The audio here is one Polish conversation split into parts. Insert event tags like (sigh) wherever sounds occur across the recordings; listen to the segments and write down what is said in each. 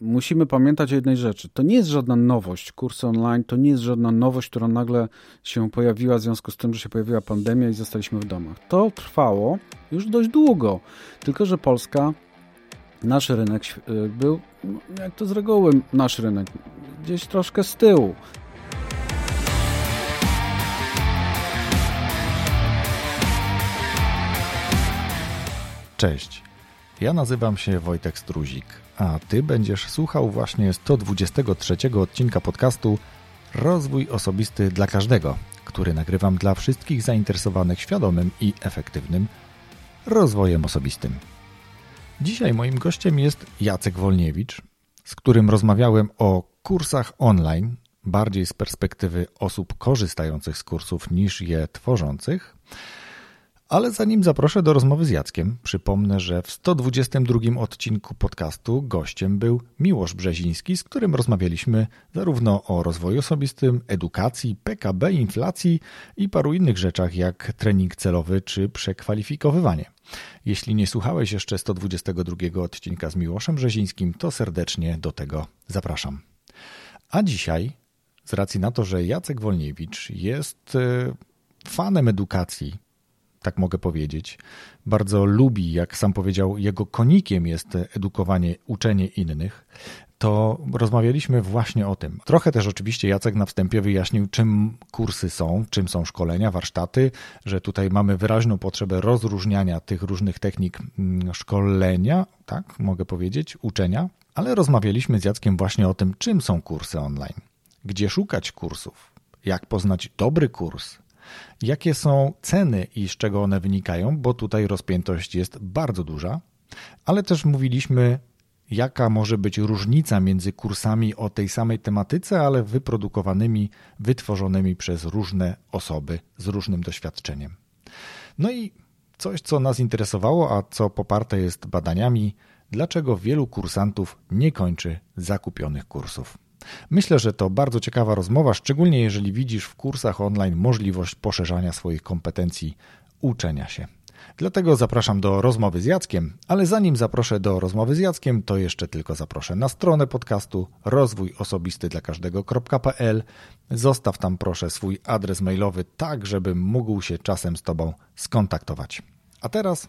musimy pamiętać o jednej rzeczy. To nie jest żadna nowość. Kursy online to nie jest żadna nowość, która nagle się pojawiła w związku z tym, że się pojawiła pandemia i zostaliśmy w domach. To trwało już dość długo. Tylko, że Polska, nasz rynek y, był, no, jak to z reguły nasz rynek, gdzieś troszkę z tyłu. Cześć. Ja nazywam się Wojtek Struzik, a Ty będziesz słuchał właśnie 123 odcinka podcastu Rozwój Osobisty dla Każdego, który nagrywam dla wszystkich zainteresowanych świadomym i efektywnym rozwojem osobistym. Dzisiaj moim gościem jest Jacek Wolniewicz, z którym rozmawiałem o kursach online, bardziej z perspektywy osób korzystających z kursów niż je tworzących – ale zanim zaproszę do rozmowy z Jackiem, przypomnę, że w 122 odcinku podcastu gościem był Miłosz Brzeziński, z którym rozmawialiśmy zarówno o rozwoju osobistym, edukacji, PKB, inflacji i paru innych rzeczach jak trening celowy czy przekwalifikowywanie. Jeśli nie słuchałeś jeszcze 122 odcinka z Miłoszem Brzezińskim, to serdecznie do tego zapraszam. A dzisiaj, z racji na to, że Jacek Wolniewicz jest e, fanem edukacji, tak mogę powiedzieć. Bardzo lubi, jak sam powiedział, jego konikiem jest edukowanie, uczenie innych. To rozmawialiśmy właśnie o tym. Trochę też oczywiście Jacek na wstępie wyjaśnił, czym kursy są, czym są szkolenia, warsztaty, że tutaj mamy wyraźną potrzebę rozróżniania tych różnych technik mm, szkolenia, tak mogę powiedzieć, uczenia, ale rozmawialiśmy z Jackiem właśnie o tym, czym są kursy online, gdzie szukać kursów, jak poznać dobry kurs, Jakie są ceny i z czego one wynikają, bo tutaj rozpiętość jest bardzo duża, ale też mówiliśmy, jaka może być różnica między kursami o tej samej tematyce, ale wyprodukowanymi, wytworzonymi przez różne osoby z różnym doświadczeniem. No i coś, co nas interesowało, a co poparte jest badaniami, dlaczego wielu kursantów nie kończy zakupionych kursów. Myślę, że to bardzo ciekawa rozmowa, szczególnie jeżeli widzisz w kursach online możliwość poszerzania swoich kompetencji, uczenia się. Dlatego zapraszam do rozmowy z Jackiem, ale zanim zaproszę do rozmowy z Jackiem, to jeszcze tylko zaproszę na stronę podcastu rozwój osobisty dla każdego.pl. Zostaw tam proszę swój adres mailowy, tak żebym mógł się czasem z Tobą skontaktować. A teraz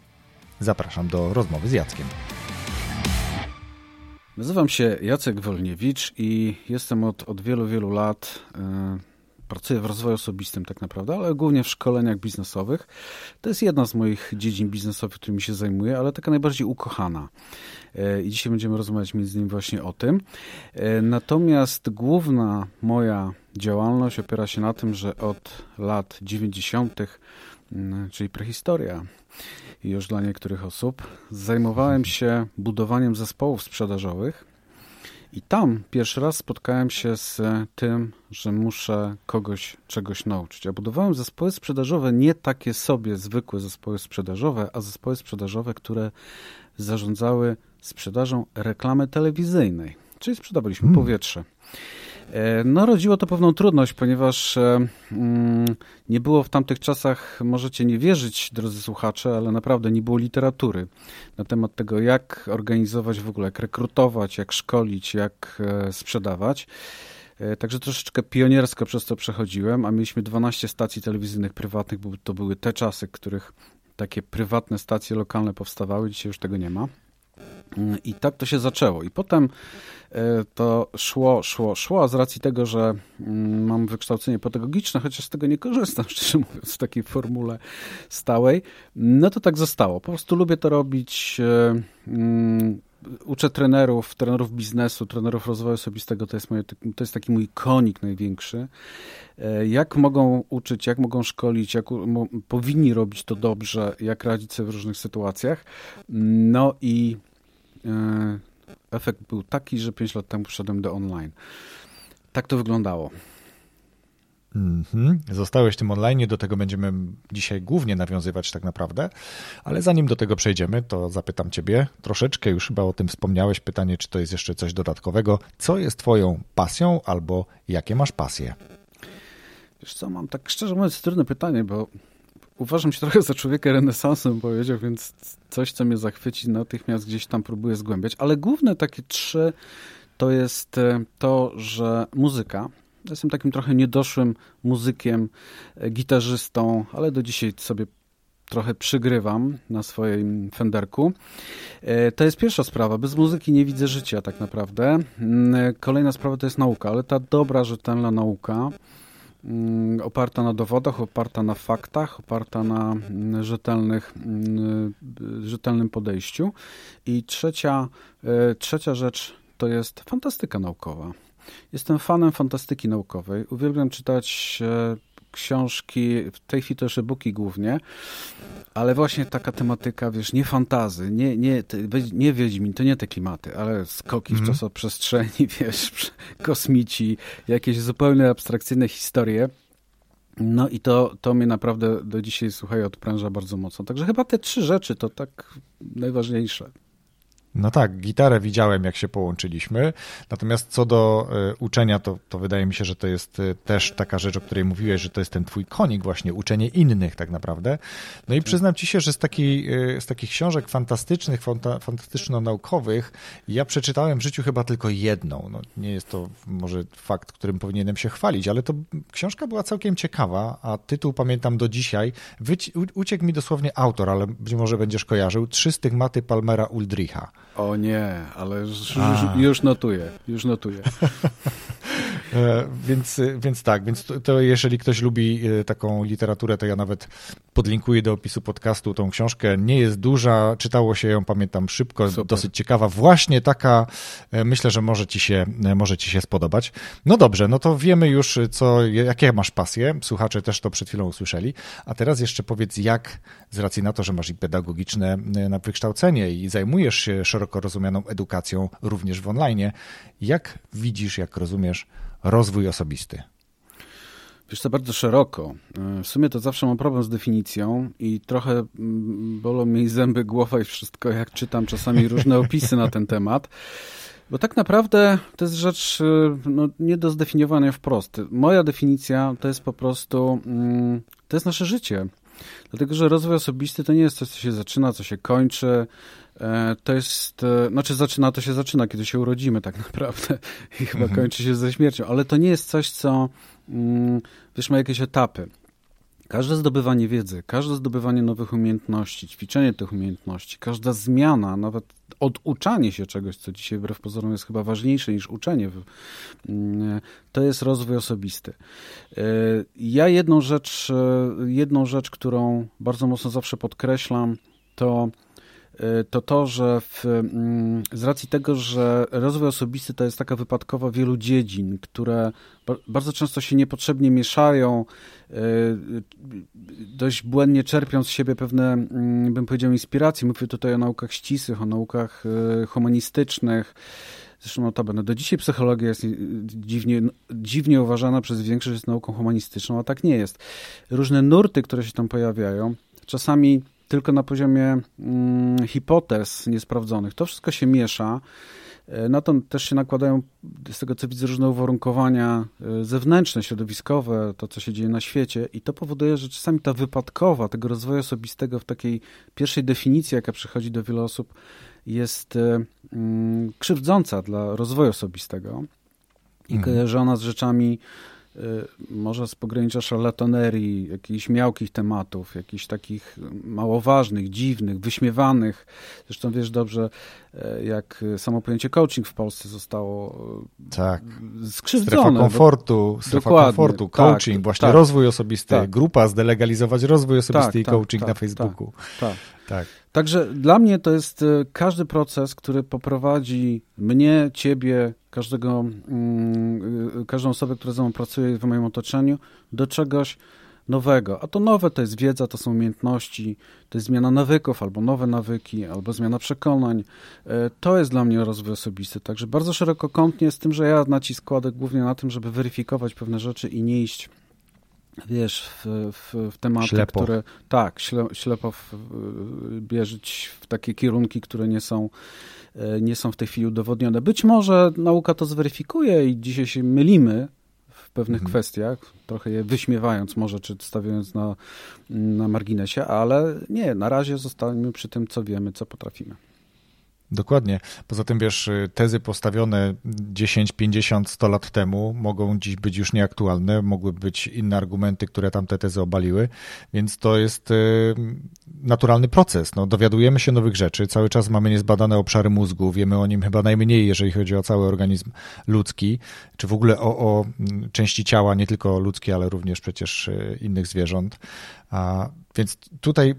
zapraszam do rozmowy z Jackiem. Nazywam się Jacek Wolniewicz i jestem od, od wielu, wielu lat. Yy, pracuję w rozwoju osobistym tak naprawdę, ale głównie w szkoleniach biznesowych. To jest jedna z moich dziedzin biznesowych, którymi się zajmuję, ale taka najbardziej ukochana. Yy, I dzisiaj będziemy rozmawiać między innymi właśnie o tym. Yy, natomiast główna moja działalność opiera się na tym, że od lat 90., czyli prehistoria, już dla niektórych osób. Zajmowałem się budowaniem zespołów sprzedażowych i tam pierwszy raz spotkałem się z tym, że muszę kogoś czegoś nauczyć. Ja budowałem zespoły sprzedażowe, nie takie sobie zwykłe zespoły sprzedażowe, a zespoły sprzedażowe, które zarządzały sprzedażą reklamy telewizyjnej, czyli sprzedawaliśmy hmm. powietrze. E, no, rodziło to pewną trudność, ponieważ e, mm, nie było w tamtych czasach, możecie nie wierzyć, drodzy słuchacze, ale naprawdę nie było literatury na temat tego, jak organizować w ogóle, jak rekrutować, jak szkolić, jak e, sprzedawać. Także troszeczkę pioniersko przez to przechodziłem, a mieliśmy 12 stacji telewizyjnych prywatnych, bo to były te czasy, których takie prywatne stacje lokalne powstawały, dzisiaj już tego nie ma. I tak to się zaczęło. I potem e, to szło, szło, szło, a z racji tego, że mm, mam wykształcenie pedagogiczne, chociaż z tego nie korzystam, (laughs) szczerze mówiąc, w takiej formule stałej, no to tak zostało. Po prostu lubię to robić. Uczę trenerów, trenerów biznesu, trenerów rozwoju osobistego, to jest, moje, to jest taki mój konik największy. E, jak mogą uczyć, jak mogą szkolić, jak powinni robić to dobrze, jak radzić sobie w różnych sytuacjach. No i e, efekt był taki, że 5 lat temu wszedłem do online. Tak to wyglądało. Mhm. Zostałeś tym online, do tego będziemy dzisiaj głównie nawiązywać tak naprawdę, ale zanim do tego przejdziemy, to zapytam Ciebie, troszeczkę już chyba o tym wspomniałeś, pytanie, czy to jest jeszcze coś dodatkowego. Co jest Twoją pasją albo jakie masz pasje? Wiesz co, mam tak szczerze mówiąc trudne pytanie, bo uważam się trochę za człowieka renesansu, powiedział, więc coś, co mnie zachwyci, natychmiast gdzieś tam próbuję zgłębiać. Ale główne takie trzy to jest e, to, że muzyka. Jestem takim trochę niedoszłym muzykiem, e, gitarzystą, ale do dzisiaj sobie trochę przygrywam na swoim Fenderku. E, to jest pierwsza sprawa. Bez muzyki nie widzę życia tak naprawdę. Mm, kolejna sprawa to jest nauka, ale ta dobra, rzetelna nauka mm, oparta na dowodach, oparta na faktach, oparta na mm, rzetelnych, rzetelnym podejściu. I trzecia, trzecia rzecz to jest fantastyka naukowa. Jestem fanem fantastyki naukowej. Uwielbiam czytać e, książki, w tej chwili też e-booki głównie, ale właśnie taka tematyka, wiesz, nie fantazy, nie, nie, nie Wiedźmin, to nie te klimaty, ale skoki mm. w mhm. czasoprzestrzeni, (laughs) wiesz, kosmici, jakieś zupełnie abstrakcyjne historie. No i to, to mnie naprawdę do dzisiaj, słuchaj, odpręża bardzo mocno. Także chyba te trzy rzeczy to tak najważniejsze. No tak, gitarę widziałem, jak się połączyliśmy. Natomiast co do y, uczenia, to, to wydaje mi się, że to jest y, też taka rzecz, o której mówiłeś, że to jest ten twój konik właśnie, uczenie innych tak naprawdę. No i przyznam ci się, że z, takiej, y, z takich książek fantastycznych, fanta, fantastyczno-naukowych, ja przeczytałem w życiu chyba tylko jedną. No, nie jest to może fakt, którym powinienem się chwalić, ale to książka była całkiem ciekawa, a tytuł pamiętam do dzisiaj. Wyci uciekł mi dosłownie autor, ale być może będziesz kojarzył. Trzy stygmaty Palmera Uldricha. O nie, ale już, już notuję, już notuję. (laughs) E, więc, więc tak, więc to, to, jeżeli ktoś lubi e, taką literaturę, to ja nawet podlinkuję do opisu podcastu tą książkę. Nie jest duża, czytało się ją, pamiętam, szybko, Super. dosyć ciekawa. Właśnie taka, e, myślę, że może ci, się, może ci się spodobać. No dobrze, no to wiemy już, co, jakie masz pasje. Słuchacze też to przed chwilą usłyszeli. A teraz jeszcze powiedz, jak z racji na to, że masz i pedagogiczne na wykształcenie i zajmujesz się szeroko rozumianą edukacją również w online, jak widzisz, jak rozumiesz rozwój osobisty? Wiesz to bardzo szeroko. W sumie to zawsze mam problem z definicją i trochę mm, bolą mi zęby, głowa i wszystko, jak czytam czasami różne opisy na ten temat. Bo tak naprawdę to jest rzecz no, nie do zdefiniowania wprost. Moja definicja to jest po prostu, mm, to jest nasze życie. Dlatego, że rozwój osobisty to nie jest coś, co się zaczyna, co się kończy. E, to jest, e, znaczy zaczyna, to się zaczyna, kiedy się urodzimy tak (laughs) naprawdę i chyba mhm. kończy się ze śmiercią, ale to nie jest coś, co, mm, wiesz, ma jakieś etapy. Każde zdobywanie wiedzy, każde zdobywanie nowych umiejętności, ćwiczenie tych umiejętności, każda zmiana, nawet oduczanie się czegoś, co dzisiaj wbrew pozorom jest chyba ważniejsze niż uczenie, mm, to jest rozwój osobisty. E, ja jedną rzecz, jedną rzecz, którą bardzo mocno zawsze podkreślam, to to to, że w, mm, z racji tego, że rozwój osobisty to jest taka wypadkowa wielu dziedzin, które bardzo często się niepotrzebnie mieszają, y, dość błędnie czerpią z siebie pewne, mm, bym powiedział, inspiracje. Mówię tutaj o naukach ścisłych, o naukach y, humanistycznych. Zresztą notabene, do dzisiaj psychologia jest dziwnie, dziwnie uważana przez większość, jest nauką humanistyczną, a tak nie jest. Różne nurty, które się tam pojawiają, czasami tylko na poziomie mm, hipotez niesprawdzonych. To wszystko się miesza. E, na to też się nakładają, z tego co widzę, różne uwarunkowania e, zewnętrzne, środowiskowe, to co się dzieje na świecie i to powoduje, że czasami ta wypadkowa tego rozwoju osobistego w takiej pierwszej definicji, jaka przychodzi do wielu osób, jest e, mm, krzywdząca dla rozwoju osobistego i mhm. kojarzona z rzeczami może z pogranicza szarlatanerii, jakichś miałkich tematów, jakichś takich mało ważnych, dziwnych, wyśmiewanych. Zresztą wiesz dobrze, e, jak samo pojęcie coaching w Polsce zostało e, tak. skrzywdzone. Strefa komfortu, strefa Dokładnie. komfortu, tak, coaching, tak, właśnie tak, rozwój osobisty, tak. grupa zdelegalizować rozwój osobisty tak, i tak, coaching na Facebooku. tak. Tak. Także dla mnie to jest e, każdy proces, który poprowadzi mnie, ciebie, każdego, mm, y, każdą osobę, która ze mną pracuje w moim otoczeniu, do czegoś nowego. A to nowe to jest wiedza, to są umiejętności, to jest zmiana nawyków, albo nowe nawyki, albo zmiana przekonań. E, to jest dla mnie rozwój osobisty. Także bardzo szerokokątnie z tym, że ja nacisk kładę głównie na tym, żeby weryfikować pewne rzeczy i nie iść wiesz, w, w, w tematy, ślepo. które tak, śle, ślepo w, bierzeć w takie kierunki, które nie są, e, nie są w tej chwili udowodnione. Być może nauka to zweryfikuje i dzisiaj się mylimy w pewnych mhm. kwestiach, trochę je wyśmiewając może, czy stawiając na, na marginesie, ale nie, na razie zostańmy przy tym, co wiemy, co potrafimy. Dokładnie. Poza tym, wiesz, tezy postawione 10, 50, 100 lat temu mogą dziś być już nieaktualne, mogły być inne argumenty, które tamte tezy obaliły, więc to jest y, naturalny proces. No, dowiadujemy się nowych rzeczy, cały czas mamy niezbadane obszary mózgu, wiemy o nim chyba najmniej, jeżeli chodzi o cały organizm ludzki, czy w ogóle o, o części ciała, nie tylko ludzkie, ale również przecież y, innych zwierząt. A, więc tutaj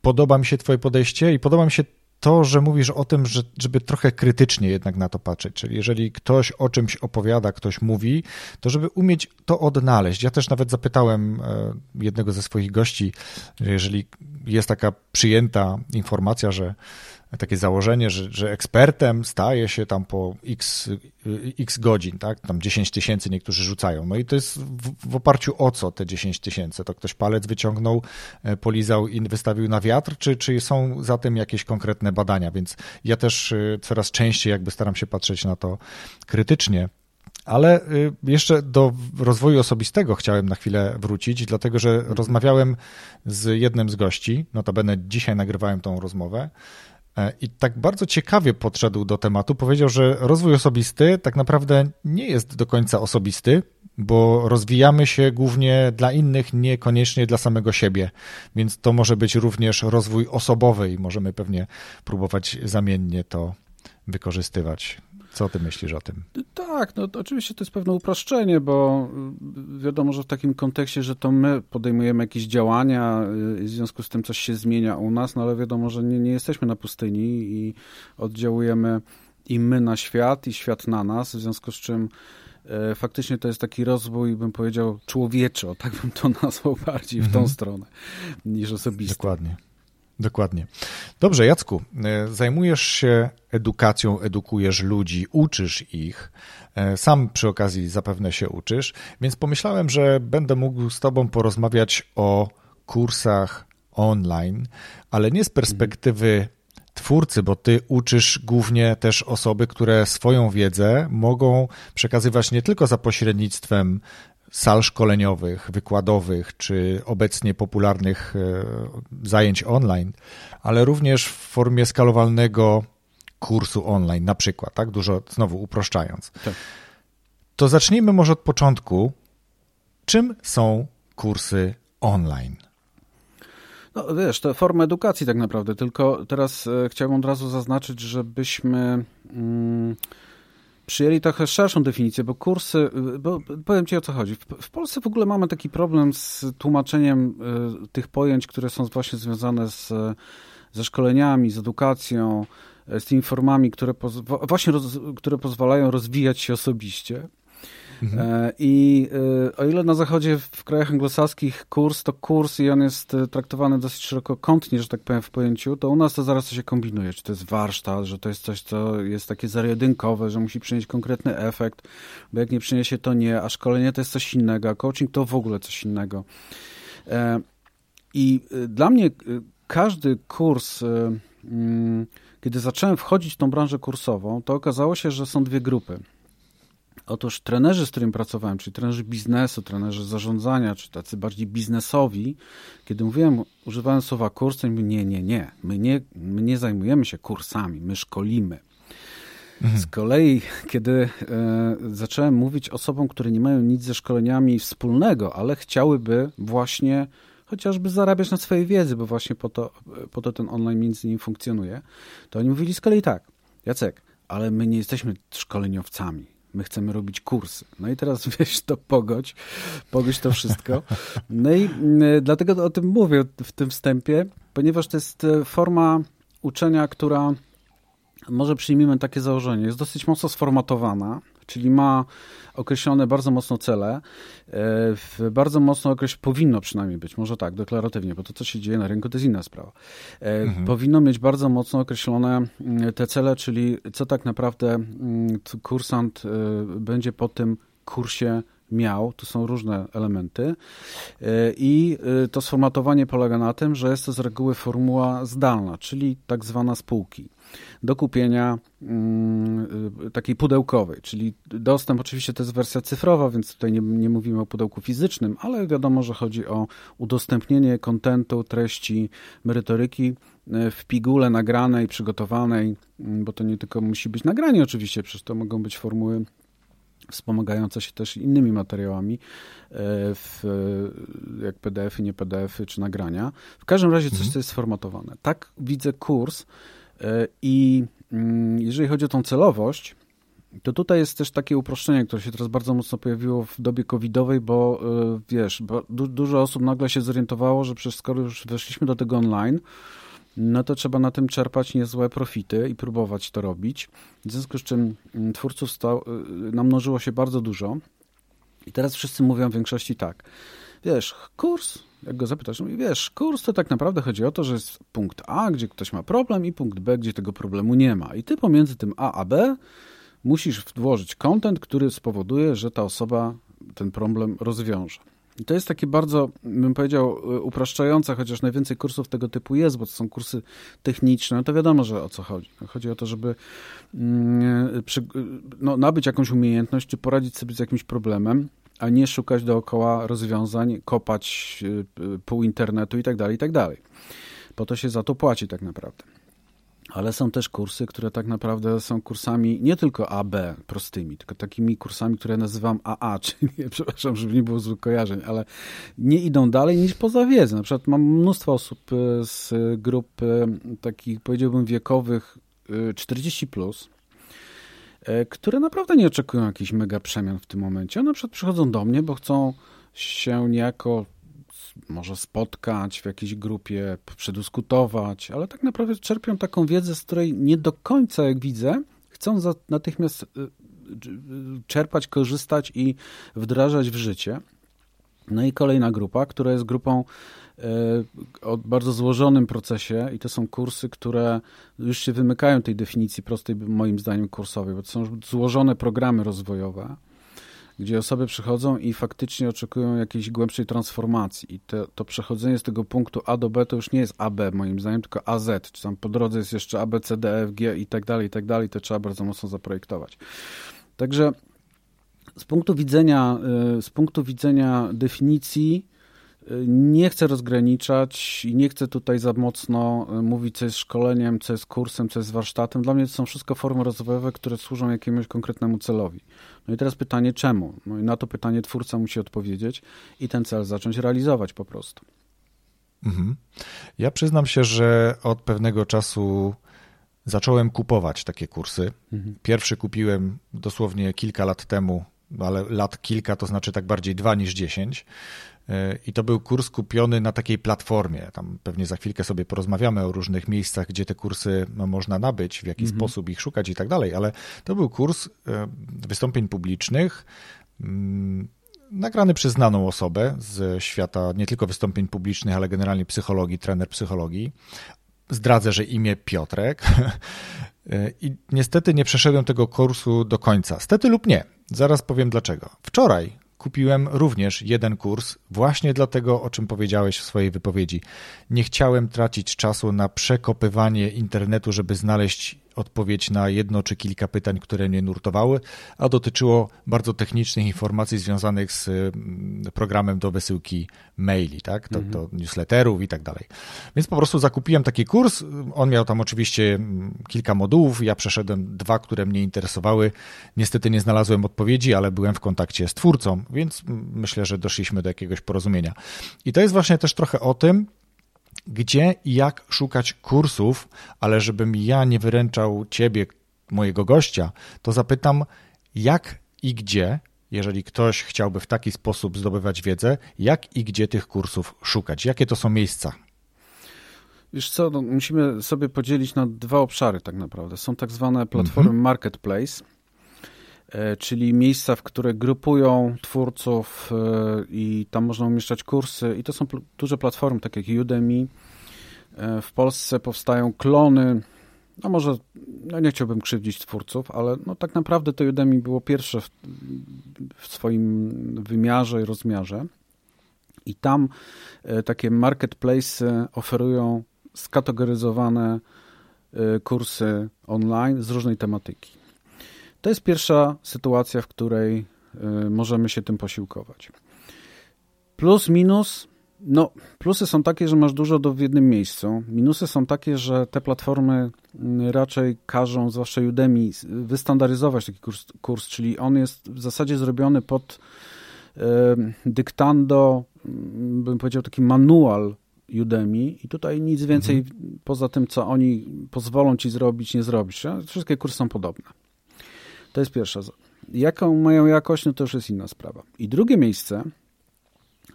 podoba mi się Twoje podejście i podoba mi się to, że mówisz o tym, że, żeby trochę krytycznie jednak na to patrzeć, czyli jeżeli ktoś o czymś opowiada, ktoś mówi, to żeby umieć to odnaleźć. Ja też nawet zapytałem e, jednego ze swoich gości, jeżeli jest taka przyjęta informacja, że takie założenie, że, że ekspertem staje się tam po x, x godzin, tak? Tam 10 tysięcy niektórzy rzucają. No i to jest w, w oparciu o co te 10 tysięcy? To ktoś palec wyciągnął, e, polizał i wystawił na wiatr, czy, czy są za tym jakieś konkretne badania? Więc ja też e, coraz częściej jakby staram się patrzeć na to krytycznie. Ale e, jeszcze do rozwoju osobistego chciałem na chwilę wrócić, dlatego że rozmawiałem z jednym z gości, notabene dzisiaj nagrywałem tą rozmowę, I tak bardzo ciekawie podszedł do tematu. Powiedział, że rozwój osobisty tak naprawdę nie jest do końca osobisty, bo rozwijamy się głównie dla innych, niekoniecznie dla samego siebie. Więc to może być również rozwój osobowy i możemy pewnie próbować zamiennie to wykorzystywać. Co ty myślisz o tym? Tak, no to oczywiście to jest pewne uproszczenie, bo y, wiadomo, że w takim kontekście, że to my podejmujemy jakieś działania, y, w związku z tym coś się zmienia u nas, no ale wiadomo, że nie, nie jesteśmy na pustyni i oddziałujemy i my na świat, i świat na nas, w związku z czym e, faktycznie to jest taki rozwój, bym powiedział, człowieczy, tak bym to (laughs) nazwał bardziej w tą mhm. stronę niż osobisty. Dokładnie. Dokładnie. Dobrze, Jacku, e, zajmujesz się edukacją, edukujesz ludzi, uczysz ich. E, sam przy okazji zapewne się uczysz, więc pomyślałem, że będę mógł z Tobą porozmawiać o kursach online, ale nie z perspektywy twórcy, bo ty uczysz głównie też osoby, które swoją wiedzę mogą przekazywać nie tylko za pośrednictwem sal szkoleniowych, wykładowych, czy obecnie popularnych e, zajęć online, ale również w formie skalowalnego kursu online, na przykład, tak? Dużo znowu uproszczając. Tak. To zacznijmy może od początku. Czym są kursy online? No wiesz, to forma edukacji tak naprawdę, tylko teraz e, chciałbym od razu zaznaczyć, żebyśmy. Przyjęli trochę szerszą definicję, bo kursy, bo powiem Ci o co chodzi. W, w Polsce w ogóle mamy taki problem z tłumaczeniem y, tych pojęć, które są właśnie związane z, ze szkoleniami, z edukacją, z tymi formami, które właśnie roz, które pozwalają rozwijać się osobiście. Mhm. E, I e, o ile na zachodzie, w krajach anglosaskich kurs to kurs i on jest e, traktowany dosyć szerokokątnie, że tak powiem, w pojęciu, to u nas to zaraz to się kombinuje. Czy to jest warsztat, że to jest coś, co jest takie zero że musi przynieść konkretny efekt, bo jak nie przyniesie, to nie, a szkolenie to jest coś innego, a coaching to w ogóle coś innego. I dla mnie każdy kurs, mm, kiedy zacząłem wchodzić w tą branżę kursową, to okazało się, że są dwie grupy. Otóż trenerzy, z którymi pracowałem, czyli trenerzy biznesu, trenerzy zarządzania, czy tacy bardziej biznesowi, kiedy mówiłem, używałem słowa kurs, to mówię, nie, nie, nie. My, nie, my nie zajmujemy się kursami, my szkolimy. Mhm. Z kolei, kiedy e, zacząłem mówić osobom, które nie mają nic ze szkoleniami wspólnego, ale chciałyby właśnie chociażby zarabiać na swojej wiedzy, bo właśnie po to, po to ten online między innymi funkcjonuje, to oni mówili z kolei tak, Jacek, ale my nie jesteśmy szkoleniowcami my chcemy robić kursy. No i teraz (laughs) wiesz, to pogodź, pogodź to wszystko. No i y, dlatego o tym mówię w tym wstępie, ponieważ to jest e, forma uczenia, która może przyjmijmy takie założenie, jest dosyć mocno sformatowana, czyli ma określone bardzo mocno cele, e, bardzo mocno określone, powinno przynajmniej być, może tak, deklaratywnie, bo to, co się dzieje na rynku, to jest inna sprawa. E, mhm. Powinno mieć bardzo mocno określone mm, te cele, czyli co tak naprawdę mm, kursant e, będzie po tym kursie miał, tu są różne elementy i to sformatowanie polega na tym, że jest to z reguły formuła zdalna, czyli tak zwana spółki do kupienia mm, takiej pudełkowej, czyli dostęp oczywiście to jest wersja cyfrowa, więc tutaj nie, nie mówimy o pudełku fizycznym, ale wiadomo, że chodzi o udostępnienie kontentu, treści, merytoryki y, w pigule nagranej, przygotowanej, mm, bo to nie tylko musi być nagranie oczywiście, przecież to mogą być formuły wspomagające się też innymi materiałami, y, w, jak PDF-y, nie PDF-y czy nagrania. W każdym razie coś, mhm. co jest sformatowane. Tak widzę kurs, E, I jeżeli chodzi o tą celowość, to tutaj jest też takie uproszczenie, które się teraz bardzo mocno pojawiło w dobie covidowej, bo e, wiesz, bo du dużo osób nagle się zorientowało, że przecież skoro już weszliśmy do tego online, no to trzeba na tym czerpać niezłe profity i próbować to robić. W związku z czym mm, twórców stał, e, namnożyło się bardzo dużo. I teraz wszyscy mówią w większości tak, wiesz, kurs jak go zapytasz, mówi, wiesz, kurs to tak naprawdę chodzi o to, że jest punkt A, gdzie ktoś ma problem i punkt B, gdzie tego problemu nie ma. I ty pomiędzy tym A a B musisz włożyć content, który spowoduje, że ta osoba ten problem rozwiąże. I to jest takie bardzo, bym powiedział, upraszczające, chociaż najwięcej kursów tego typu jest, bo to są kursy techniczne, no to wiadomo, że o co chodzi. Chodzi o to, żeby mm, przy, no, nabyć jakąś umiejętność, czy poradzić sobie z jakimś problemem, a nie szukać dookoła rozwiązań, kopać y, y, pół internetu i tak dalej, i tak. Po to się za to płaci tak naprawdę. Ale są też kursy, które tak naprawdę są kursami nie tylko AB prostymi, tylko takimi kursami, które nazywam AA, (laughs) czyli, przepraszam, żeby nie było złych kojarzeń, ale nie idą dalej niż poza wiedzę. Na przykład mam mnóstwo osób y, z grup takich, powiedziałbym, wiekowych 40+, plus, które naprawdę nie oczekują jakichś mega przemian w tym momencie. One przykład przychodzą do mnie, bo chcą się niejako może spotkać w jakiejś grupie, przedyskutować, ale tak naprawdę czerpią taką wiedzę, z której nie do końca, jak widzę, chcą natychmiast e, czerpać, korzystać i wdrażać w życie. No i kolejna grupa, która jest grupą E, o bardzo złożonym procesie i to są kursy, które już się wymykają tej definicji prostej, moim zdaniem, kursowej, bo to są złożone programy rozwojowe, gdzie osoby przychodzą i faktycznie oczekują jakiejś głębszej transformacji. I to, to przechodzenie z tego punktu A do B to już nie jest AB, moim zdaniem, tylko AZ, czy tam po drodze jest jeszcze A, B, C, D, F, G i tak dalej, i tak dalej. To trzeba bardzo mocno zaprojektować. Także z punktu widzenia, e, z punktu widzenia definicji, nie chcę rozgraniczać i nie chcę tutaj za mocno e, mówić, co jest szkoleniem, co jest kursem, co jest warsztatem. Dla mnie to są wszystko formy rozwojowe, które służą jakiemuś konkretnemu celowi. No i teraz pytanie, czemu? No i na to pytanie twórca musi odpowiedzieć i ten cel zacząć realizować po prostu. Mhm. Ja przyznam się, że od pewnego czasu zacząłem kupować takie kursy. Mhm. Pierwszy kupiłem dosłownie kilka lat temu, ale lat kilka to znaczy tak bardziej dwa niż dziesięć. I to był kurs kupiony na takiej platformie. Tam pewnie za chwilkę sobie porozmawiamy o różnych miejscach, gdzie te kursy no, można nabyć, w jaki mhm. sposób ich szukać i tak dalej, ale to był kurs e, wystąpień publicznych mm, nagrany przez znaną osobę z świata nie tylko wystąpień publicznych, ale generalnie psychologii, trener psychologii. Zdradzę, że imię Piotrek. E, (laughs) I niestety nie przeszedłem tego kursu do końca. Stety lub nie. Zaraz powiem dlaczego. Wczoraj kupiłem również jeden kurs, właśnie dlatego, o czym powiedziałeś w swojej wypowiedzi. Nie chciałem tracić czasu na przekopywanie internetu, żeby znaleźć odpowiedź na jedno czy kilka pytań, które mnie nurtowały, a dotyczyło bardzo technicznych informacji związanych z mm, programem do wysyłki maili, tak? do, mhm. do newsletterów i tak dalej. Więc po prostu zakupiłem taki kurs. On miał tam oczywiście mm, kilka modułów. Ja przeszedłem dwa, które mnie interesowały. Niestety nie znalazłem odpowiedzi, ale byłem w kontakcie z twórcą, więc myślę, że doszliśmy do jakiegoś porozumienia. I to jest właśnie też trochę o tym, gdzie i jak szukać kursów, ale żebym ja nie wyręczał ciebie, mojego gościa, to zapytam, jak i gdzie, jeżeli ktoś chciałby w taki sposób zdobywać wiedzę, jak i gdzie tych kursów szukać? Jakie to są miejsca? Wiesz co, no, musimy sobie podzielić na dwa obszary tak naprawdę. Są tak zwane platformy mhm. marketplace, e, czyli miejsca, w które grupują twórców e, i tam można umieszczać kursy i to są duże platformy, tak jak Udemy, E, w Polsce powstają klony, no może, no nie chciałbym krzywdzić twórców, ale no tak naprawdę to Udemy było pierwsze w, w swoim wymiarze i rozmiarze. I tam takie marketplace oferują skategoryzowane kursy online z różnej tematyki. To jest pierwsza sytuacja, w której możemy się tym posiłkować. Plus, minus, no, plusy są takie, że masz dużo do w jednym miejscu. Minusy są takie, że te platformy mm, raczej każą, zwłaszcza Udemy, wystandaryzować taki kurs, kurs czyli on jest w zasadzie zrobiony pod e, dyktando, mm, bym powiedział, taki manual Udemy i tutaj nic więcej mhm. poza tym, co oni pozwolą ci zrobić, nie zrobisz. Wszystkie kursy są podobne. To jest pierwsza. Jaką mają jakość, no to już jest inna sprawa. I drugie miejsce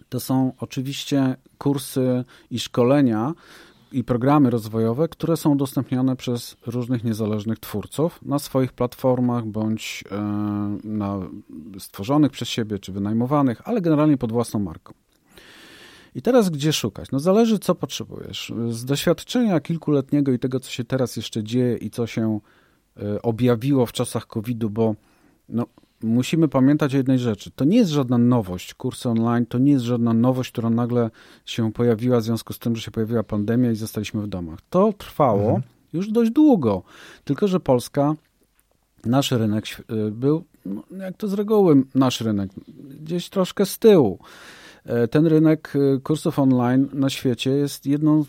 to są oczywiście kursy i szkolenia i programy rozwojowe, które są udostępniane przez różnych niezależnych twórców na swoich platformach bądź e, na stworzonych przez siebie czy wynajmowanych, ale generalnie pod własną marką. I teraz gdzie szukać? No zależy, co potrzebujesz. Z doświadczenia kilkuletniego i tego, co się teraz jeszcze dzieje i co się objawiło w czasach COVID-u, bo no, musimy pamiętać o jednej rzeczy. To nie jest żadna nowość. Kursy online to nie jest żadna nowość, która nagle się pojawiła w związku z tym, że się pojawiła pandemia i zostaliśmy w domach. To trwało mhm. już dość długo. Tylko, że Polska, nasz rynek y, był, no, jak to z reguły nasz rynek, gdzieś troszkę z tyłu. E, ten rynek y, kursów online na świecie jest jedną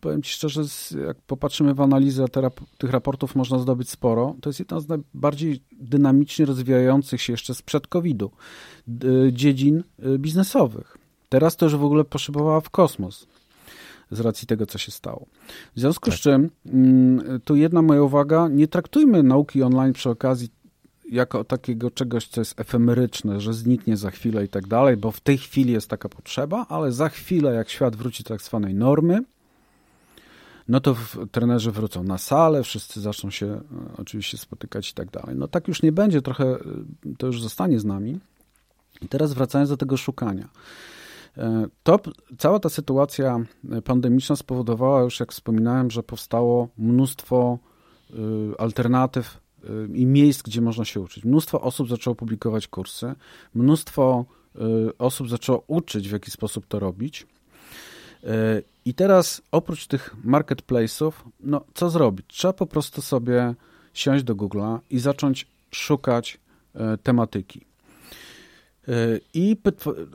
powiem Ci szczerze, jak popatrzymy w analizę tych raportów, można zdobyć sporo. To jest jedna z najbardziej dynamicznie rozwijających się jeszcze sprzed COVID-u dziedzin y, biznesowych. Teraz to już w ogóle poszybowała w kosmos z racji tego, co się stało. W związku tak. z czym, mm, tu jedna moja uwaga, nie traktujmy nauki online przy okazji jako takiego czegoś, co jest efemeryczne, że zniknie za chwilę i tak dalej, bo w tej chwili jest taka potrzeba, ale za chwilę, jak świat wróci do tak zwanej normy, no to trenerzy wrócą na salę, wszyscy zaczną się e, oczywiście spotykać i tak dalej. No tak już nie będzie, trochę e, to już zostanie z nami. I teraz wracając do tego szukania. E, to, cała ta sytuacja pandemiczna spowodowała już, jak wspominałem, że powstało mnóstwo alternatyw i miejsc, gdzie można się uczyć. Mnóstwo osób zaczęło publikować kursy, mnóstwo osób zaczęło uczyć, w jaki sposób to robić. I teraz oprócz tych marketplace'ów, no co zrobić? Trzeba po prostu sobie siąść do Google'a i zacząć szukać e, tematyki. E, I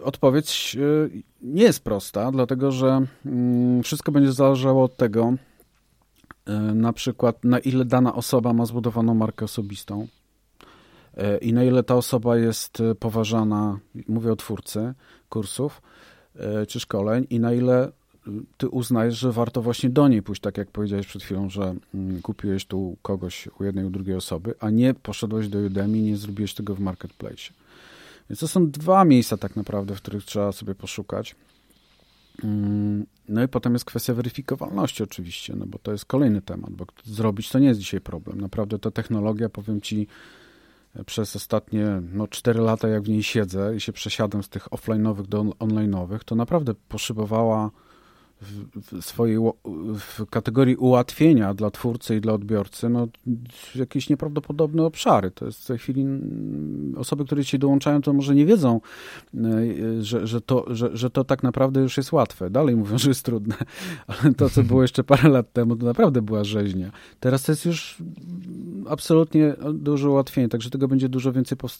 odpowiedź e, nie jest prosta, dlatego że mm, wszystko będzie zależało od tego, na przykład na ile dana osoba ma zbudowaną markę osobistą i na ile ta osoba jest poważana, mówię o twórcy kursów czy szkoleń, i na ile ty uznajesz, że warto właśnie do niej pójść, tak jak powiedziałeś przed chwilą, że mm, kupiłeś tu kogoś u jednej, u drugiej osoby, a nie poszedłeś do Udemy nie zrobiłeś tego w marketplace. Więc to są dwa miejsca tak naprawdę, w których trzeba sobie poszukać. Mm, no i potem jest kwestia weryfikowalności oczywiście, no bo to jest kolejny temat, bo zrobić to nie jest dzisiaj problem. Naprawdę ta technologia, powiem ci, przez ostatnie no, 4 lata, jak w niej siedzę i się przesiadam z tych offline'owych do online'owych, to naprawdę poszybowała w swojej w kategorii ułatwienia dla twórcy i dla odbiorcy no, jakieś nieprawdopodobne obszary. To jest w tej chwili osoby, które ci dołączają, to może nie wiedzą, e, że, że, to, że, że to tak naprawdę już jest łatwe. Dalej mówią, że jest trudne, (laughs) ale to, co było jeszcze parę lat temu, to naprawdę była rzeźnia. Teraz to jest już absolutnie duże ułatwienie, także tego będzie dużo więcej e,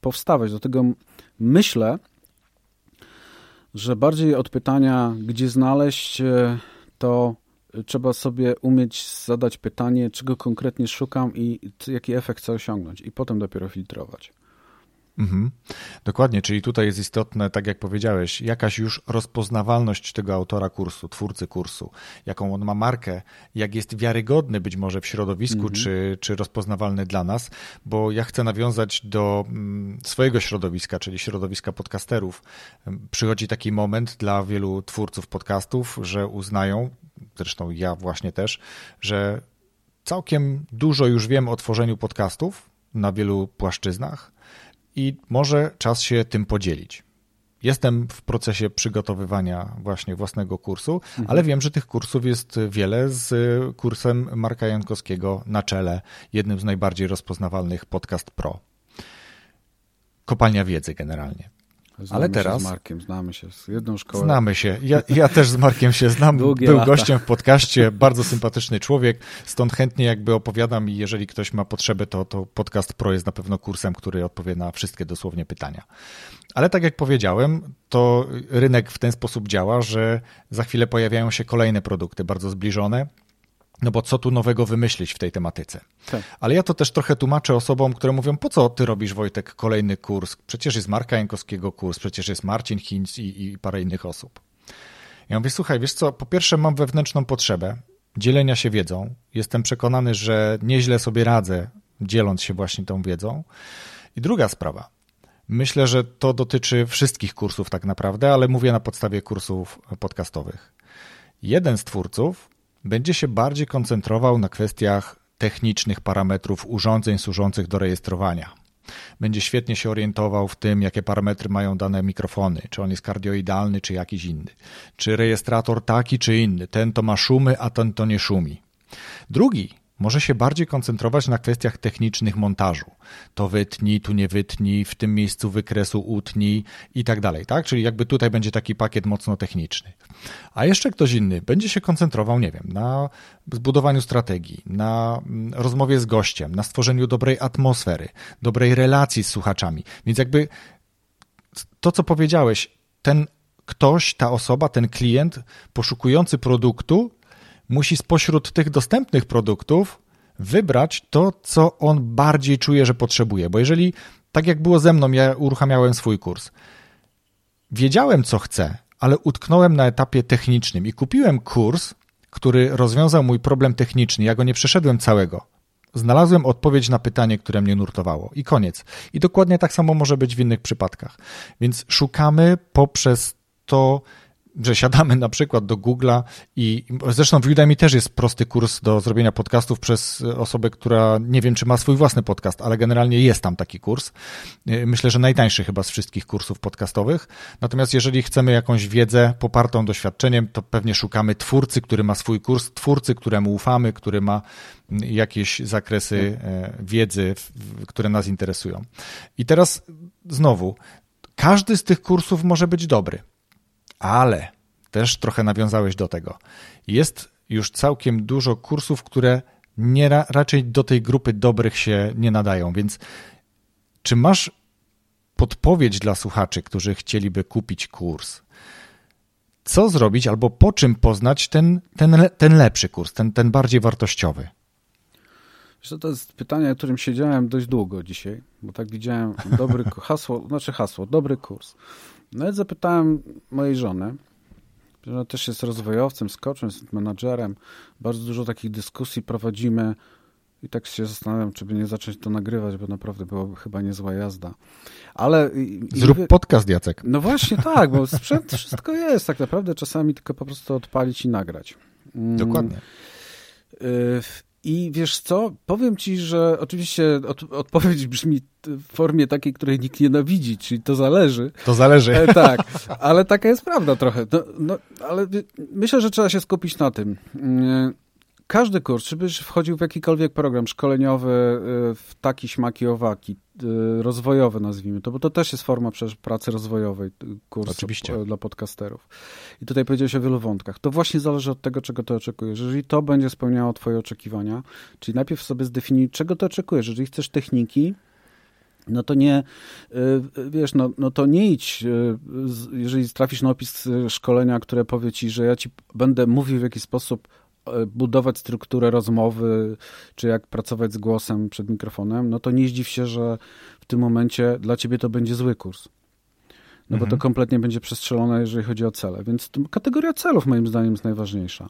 powstawać. Do tego myślę, że bardziej od pytania, gdzie znaleźć, e, to trzeba sobie umieć zadać pytanie, czego konkretnie szukam i jaki efekt chcę osiągnąć, i potem dopiero filtrować. Mhm. Dokładnie, czyli tutaj jest istotne, tak jak powiedziałeś, jakaś już rozpoznawalność tego autora kursu, twórcy kursu, jaką on ma markę, jak jest wiarygodny być może w środowisku, mhm. czy, czy rozpoznawalny dla nas, bo ja chcę nawiązać do mm, swojego środowiska, czyli środowiska podcasterów. Przychodzi taki moment dla wielu twórców podcastów, że uznają, zresztą ja właśnie też, że całkiem dużo już wiem o tworzeniu podcastów na wielu płaszczyznach i może czas się tym podzielić. Jestem w procesie przygotowywania właśnie własnego kursu, mhm. ale wiem, że tych kursów jest wiele z kursem Marka Jankowskiego na czele, jednym z najbardziej rozpoznawalnych Podcast Pro. kopalnia wiedzy generalnie. Znamy Ale teraz. Się z Markiem, znamy się z jedną szkołą. Znamy się. Ja, ja też z Markiem się znam. (laughs) Długie Był lata. gościem w podcaście, bardzo sympatyczny człowiek, stąd chętnie jakby opowiadam i jeżeli ktoś ma potrzebę, to, to podcast Pro jest na pewno kursem, który odpowie na wszystkie dosłownie pytania. Ale tak jak powiedziałem, to rynek w ten sposób działa, że za chwilę pojawiają się kolejne produkty bardzo zbliżone, no bo co tu nowego wymyślić w tej tematyce? Tak. Ale ja to też trochę tłumaczę osobom, które mówią, po co ty robisz, Wojtek, kolejny kurs? Przecież jest Marka Jankowskiego kurs, przecież jest Marcin Hinz i, i parę innych osób. Ja mówię, słuchaj, wiesz co, po pierwsze mam wewnętrzną potrzebę dzielenia się wiedzą. Jestem przekonany, że nieźle sobie radzę, dzieląc się właśnie tą wiedzą. I druga sprawa. Myślę, że to dotyczy wszystkich kursów tak naprawdę, ale mówię na podstawie kursów podcastowych. Jeden z twórców będzie się bardziej koncentrował na kwestiach technicznych parametrów urządzeń służących do rejestrowania. Będzie świetnie się orientował w tym, jakie parametry mają dane mikrofony, czy on jest kardioidalny, czy jakiś inny, czy rejestrator taki, czy inny. Ten to ma szumy, a ten to nie szumi. Drugi może się bardziej koncentrować na kwestiach technicznych montażu. To wytnij, tu nie wytnij, w tym miejscu wykresu utnij i tak dalej, tak? Czyli jakby tutaj będzie taki pakiet mocno techniczny. A jeszcze ktoś inny będzie się koncentrował, nie wiem, na zbudowaniu strategii, na mm, rozmowie z gościem, na stworzeniu dobrej atmosfery, dobrej relacji z słuchaczami. Więc jakby to, co powiedziałeś, ten ktoś, ta osoba, ten klient poszukujący produktu musi spośród tych dostępnych produktów wybrać to, co on bardziej czuje, że potrzebuje. Bo jeżeli, tak jak było ze mną, ja uruchamiałem swój kurs, wiedziałem, co chcę, ale utknąłem na etapie technicznym i kupiłem kurs, który rozwiązał mój problem techniczny. Ja go nie przeszedłem całego. Znalazłem odpowiedź na pytanie, które mnie nurtowało. I koniec. I dokładnie tak samo może być w innych przypadkach. Więc szukamy poprzez to, że siadamy na przykład do Google'a i zresztą w Udemy też jest prosty kurs do zrobienia podcastów przez osobę, która nie wiem, czy ma swój własny podcast, ale generalnie jest tam taki kurs. Myślę, że najtańszy chyba z wszystkich kursów podcastowych. Natomiast jeżeli chcemy jakąś wiedzę popartą doświadczeniem, to pewnie szukamy twórcy, który ma swój kurs, twórcy, któremu ufamy, który ma jakieś zakresy e, wiedzy, które nas interesują. I teraz znowu, każdy z tych kursów może być dobry ale też trochę nawiązałeś do tego. Jest już całkiem dużo kursów, które nie, raczej do tej grupy dobrych się nie nadają, więc czy masz podpowiedź dla słuchaczy, którzy chcieliby kupić kurs? Co zrobić albo po czym poznać ten, ten, ten lepszy kurs, ten, ten bardziej wartościowy? To jest pytanie, o którym siedziałem dość długo dzisiaj, bo tak widziałem dobry (laughs) hasło, znaczy hasło, dobry kurs. Nawet zapytałem mojej żony, że też jest rozwojowcem, skoczem, jest menadżerem. Bardzo dużo takich dyskusji prowadzimy i tak się zastanawiam, czy by nie zacząć to nagrywać, bo naprawdę byłoby chyba niezła jazda. Ale... Zrób i, podcast, Jacek. No właśnie tak, bo sprzęt wszystko jest tak naprawdę, czasami tylko po prostu odpalić i nagrać. Mm. Dokładnie. I wiesz co? Powiem ci, że oczywiście od, odpowiedź brzmi w formie takiej, której nikt nienawidzi, czyli to zależy. To zależy. E, tak, ale taka jest prawda trochę. No, no, ale myślę, że trzeba się skupić na tym. Mm, każdy kurs, czy byś wchodził w jakikolwiek program szkoleniowy, y, w taki, śmaki, owaki, y, rozwojowy nazwijmy to, bo to też jest forma pracy rozwojowej, y, kurs Oczywiście. dla podcasterów. I tutaj powiedziałeś o wielu wątkach. To właśnie zależy od tego, czego ty oczekujesz. Jeżeli to będzie spełniało twoje oczekiwania, czyli najpierw sobie zdefiniuj, czego ty oczekujesz. Jeżeli chcesz techniki, no to nie, wiesz, no, no to nie idź, jeżeli trafisz na opis szkolenia, które powie ci, że ja ci będę mówił w jakiś sposób budować strukturę rozmowy, czy jak pracować z głosem przed mikrofonem, no to nie zdziw się, że w tym momencie dla ciebie to będzie zły kurs. No mhm. bo to mhm. kompletnie będzie przestrzelone, jeżeli chodzi o cele. Więc kategoria celów moim zdaniem jest najważniejsza.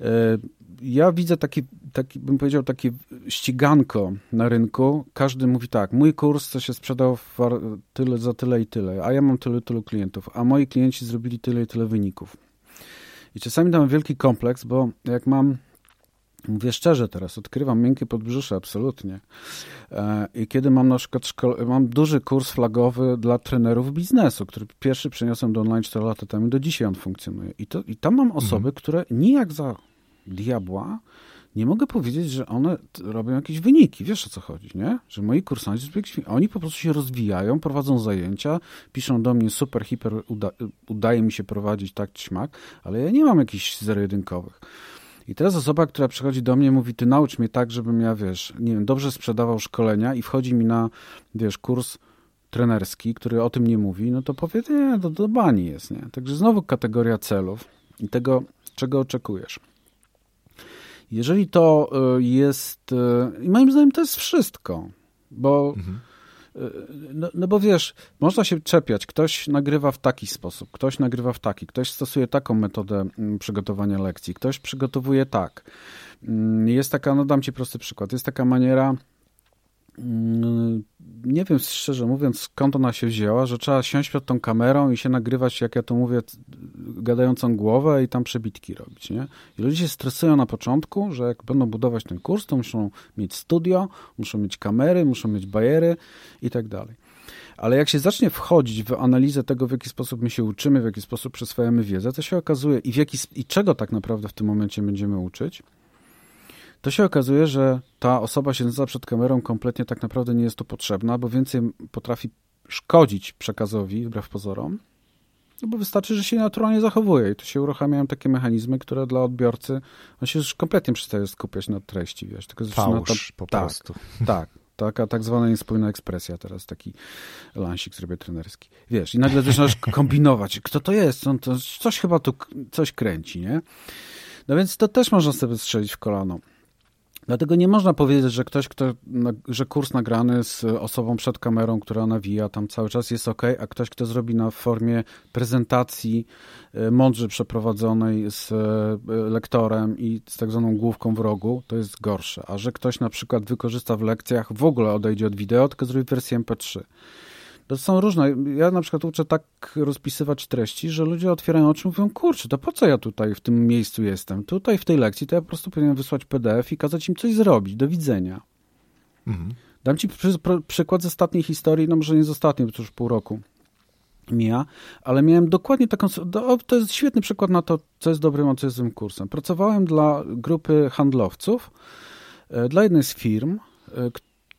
E, ja widzę taki, taki, bym powiedział, takie ściganko na rynku. Każdy mówi tak, mój kurs to się sprzedał tyle za tyle i tyle, a ja mam tyle, tylu klientów, a moi klienci zrobili tyle i tyle wyników. I czasami mam wielki kompleks, bo jak mam Mówię szczerze teraz, odkrywam miękkie podbrzusze, absolutnie. E, I kiedy mam na przykład szko- mam duży kurs flagowy dla trenerów biznesu, który pierwszy przeniosłem do online 4 lata temu, do dzisiaj on funkcjonuje. I, to, i tam mam osoby, mhm. które nijak za diabła nie mogę powiedzieć, że one robią jakieś wyniki. Wiesz o co chodzi, nie? Że moi kursanci, oni po prostu się rozwijają, prowadzą zajęcia, piszą do mnie super, hiper, uda, udaje mi się prowadzić tak, śmak, ale ja nie mam jakichś zero-jedynkowych. I teraz osoba, która przychodzi do mnie, mówi, ty naucz mnie tak, żebym ja, wiesz, nie wiem, dobrze sprzedawał szkolenia i wchodzi mi na, wiesz, kurs trenerski, który o tym nie mówi, no to powie, nie, to do bani jest, nie? Także znowu kategoria celów i tego, czego oczekujesz. Jeżeli to y, jest, y, i moim zdaniem to jest wszystko, bo mhm. Y, no, no, bo wiesz, można się czepiać, ktoś nagrywa w taki sposób, ktoś nagrywa w taki, ktoś stosuje taką metodę mm, przygotowania lekcji, ktoś przygotowuje tak. Mm, jest taka, no dam ci prosty przykład, jest taka maniera nie wiem szczerze mówiąc, skąd ona się wzięła, że trzeba siąść przed tą kamerą i się nagrywać, jak ja to mówię, gadającą głowę i tam przebitki robić, nie? I ludzie się stresują na początku, że jak będą budować ten kurs, to muszą mieć studio, muszą mieć kamery, muszą mieć bajery i tak dalej. Ale jak się zacznie wchodzić w analizę tego, w jaki sposób my się uczymy, w jaki sposób przyswajamy wiedzę, to się okazuje i, w jaki, i czego tak naprawdę w tym momencie będziemy uczyć, to się okazuje, że ta osoba siedząca przed kamerą kompletnie tak naprawdę nie jest tu potrzebna, bo więcej potrafi szkodzić przekazowi, wbrew pozorom, no bo wystarczy, że się naturalnie zachowuje i tu się uruchamiają takie mechanizmy, które dla odbiorcy, on się już kompletnie przestaje skupiać na treści, wiesz, tylko zaczyna to, po tak, prostu. (laughs) Tak, taka tak zwana niespójna ekspresja, teraz taki lansik zrobię trenerski. Wiesz, i nagle zaczynasz kombinować, kto to jest, on to, coś chyba tu, coś kręci, nie? No więc to też można sobie strzelić w kolano. Dlatego nie można powiedzieć, że ktoś, kto, że kurs nagrany z osobą przed kamerą, która nawija tam cały czas jest ok, a ktoś, kto zrobi na formie prezentacji e, mądrze przeprowadzonej z e, lektorem i z tak zwaną główką w rogu, to jest gorsze. A że ktoś na przykład wykorzysta w lekcjach, w ogóle odejdzie od wideo, tylko zrobi wersję MP3. To są różne. Ja na przykład uczę tak rozpisywać treści, że ludzie otwierają oczy i mówią, kurczę, to po co ja tutaj w tym miejscu jestem? Tutaj w tej lekcji to ja po prostu powinienem wysłać PDF i kazać im coś zrobić. Do widzenia. Mhm. Dam ci przy, przykład z ostatniej historii, no może nie z ostatniej, bo to już pół roku mija, ale miałem dokładnie taką, to jest świetny przykład na to, co jest dobrym, a co jest złym kursem. Pracowałem dla grupy handlowców, e, dla jednej z firm, e,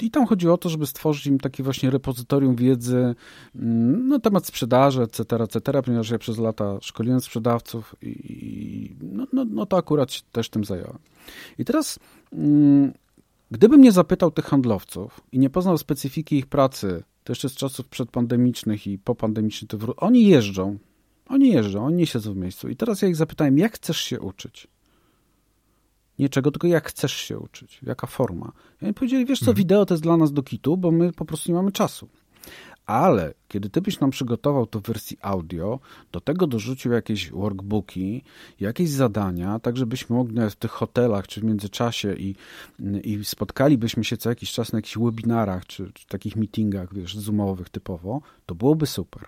i tam chodziło o to, żeby stworzyć im taki właśnie repozytorium wiedzy mm, na temat sprzedaży, etc., etc., ponieważ ja przez lata szkoliłem sprzedawców i no, no, no to akurat się też tym zająłem. I teraz, mm, gdybym nie zapytał tych handlowców i nie poznał specyfiki ich pracy, to jeszcze z czasów przedpandemicznych i popandemicznych, to oni jeżdżą, oni jeżdżą, oni nie siedzą w miejscu. I teraz ja ich zapytałem, jak chcesz się uczyć? Nie czego, tylko jak chcesz się uczyć, jaka forma. I oni powiedzieli, wiesz co, mhm. wideo to jest dla nas do kitu, bo my po prostu nie mamy czasu. Ale kiedy ty byś nam przygotował to w wersji audio, do tego dorzucił jakieś workbooki, jakieś zadania, tak żebyśmy mogli w tych hotelach czy w międzyczasie i, i spotkalibyśmy się co jakiś czas na jakichś webinarach czy, czy takich meetingach, wiesz, zoomowych typowo, to byłoby super.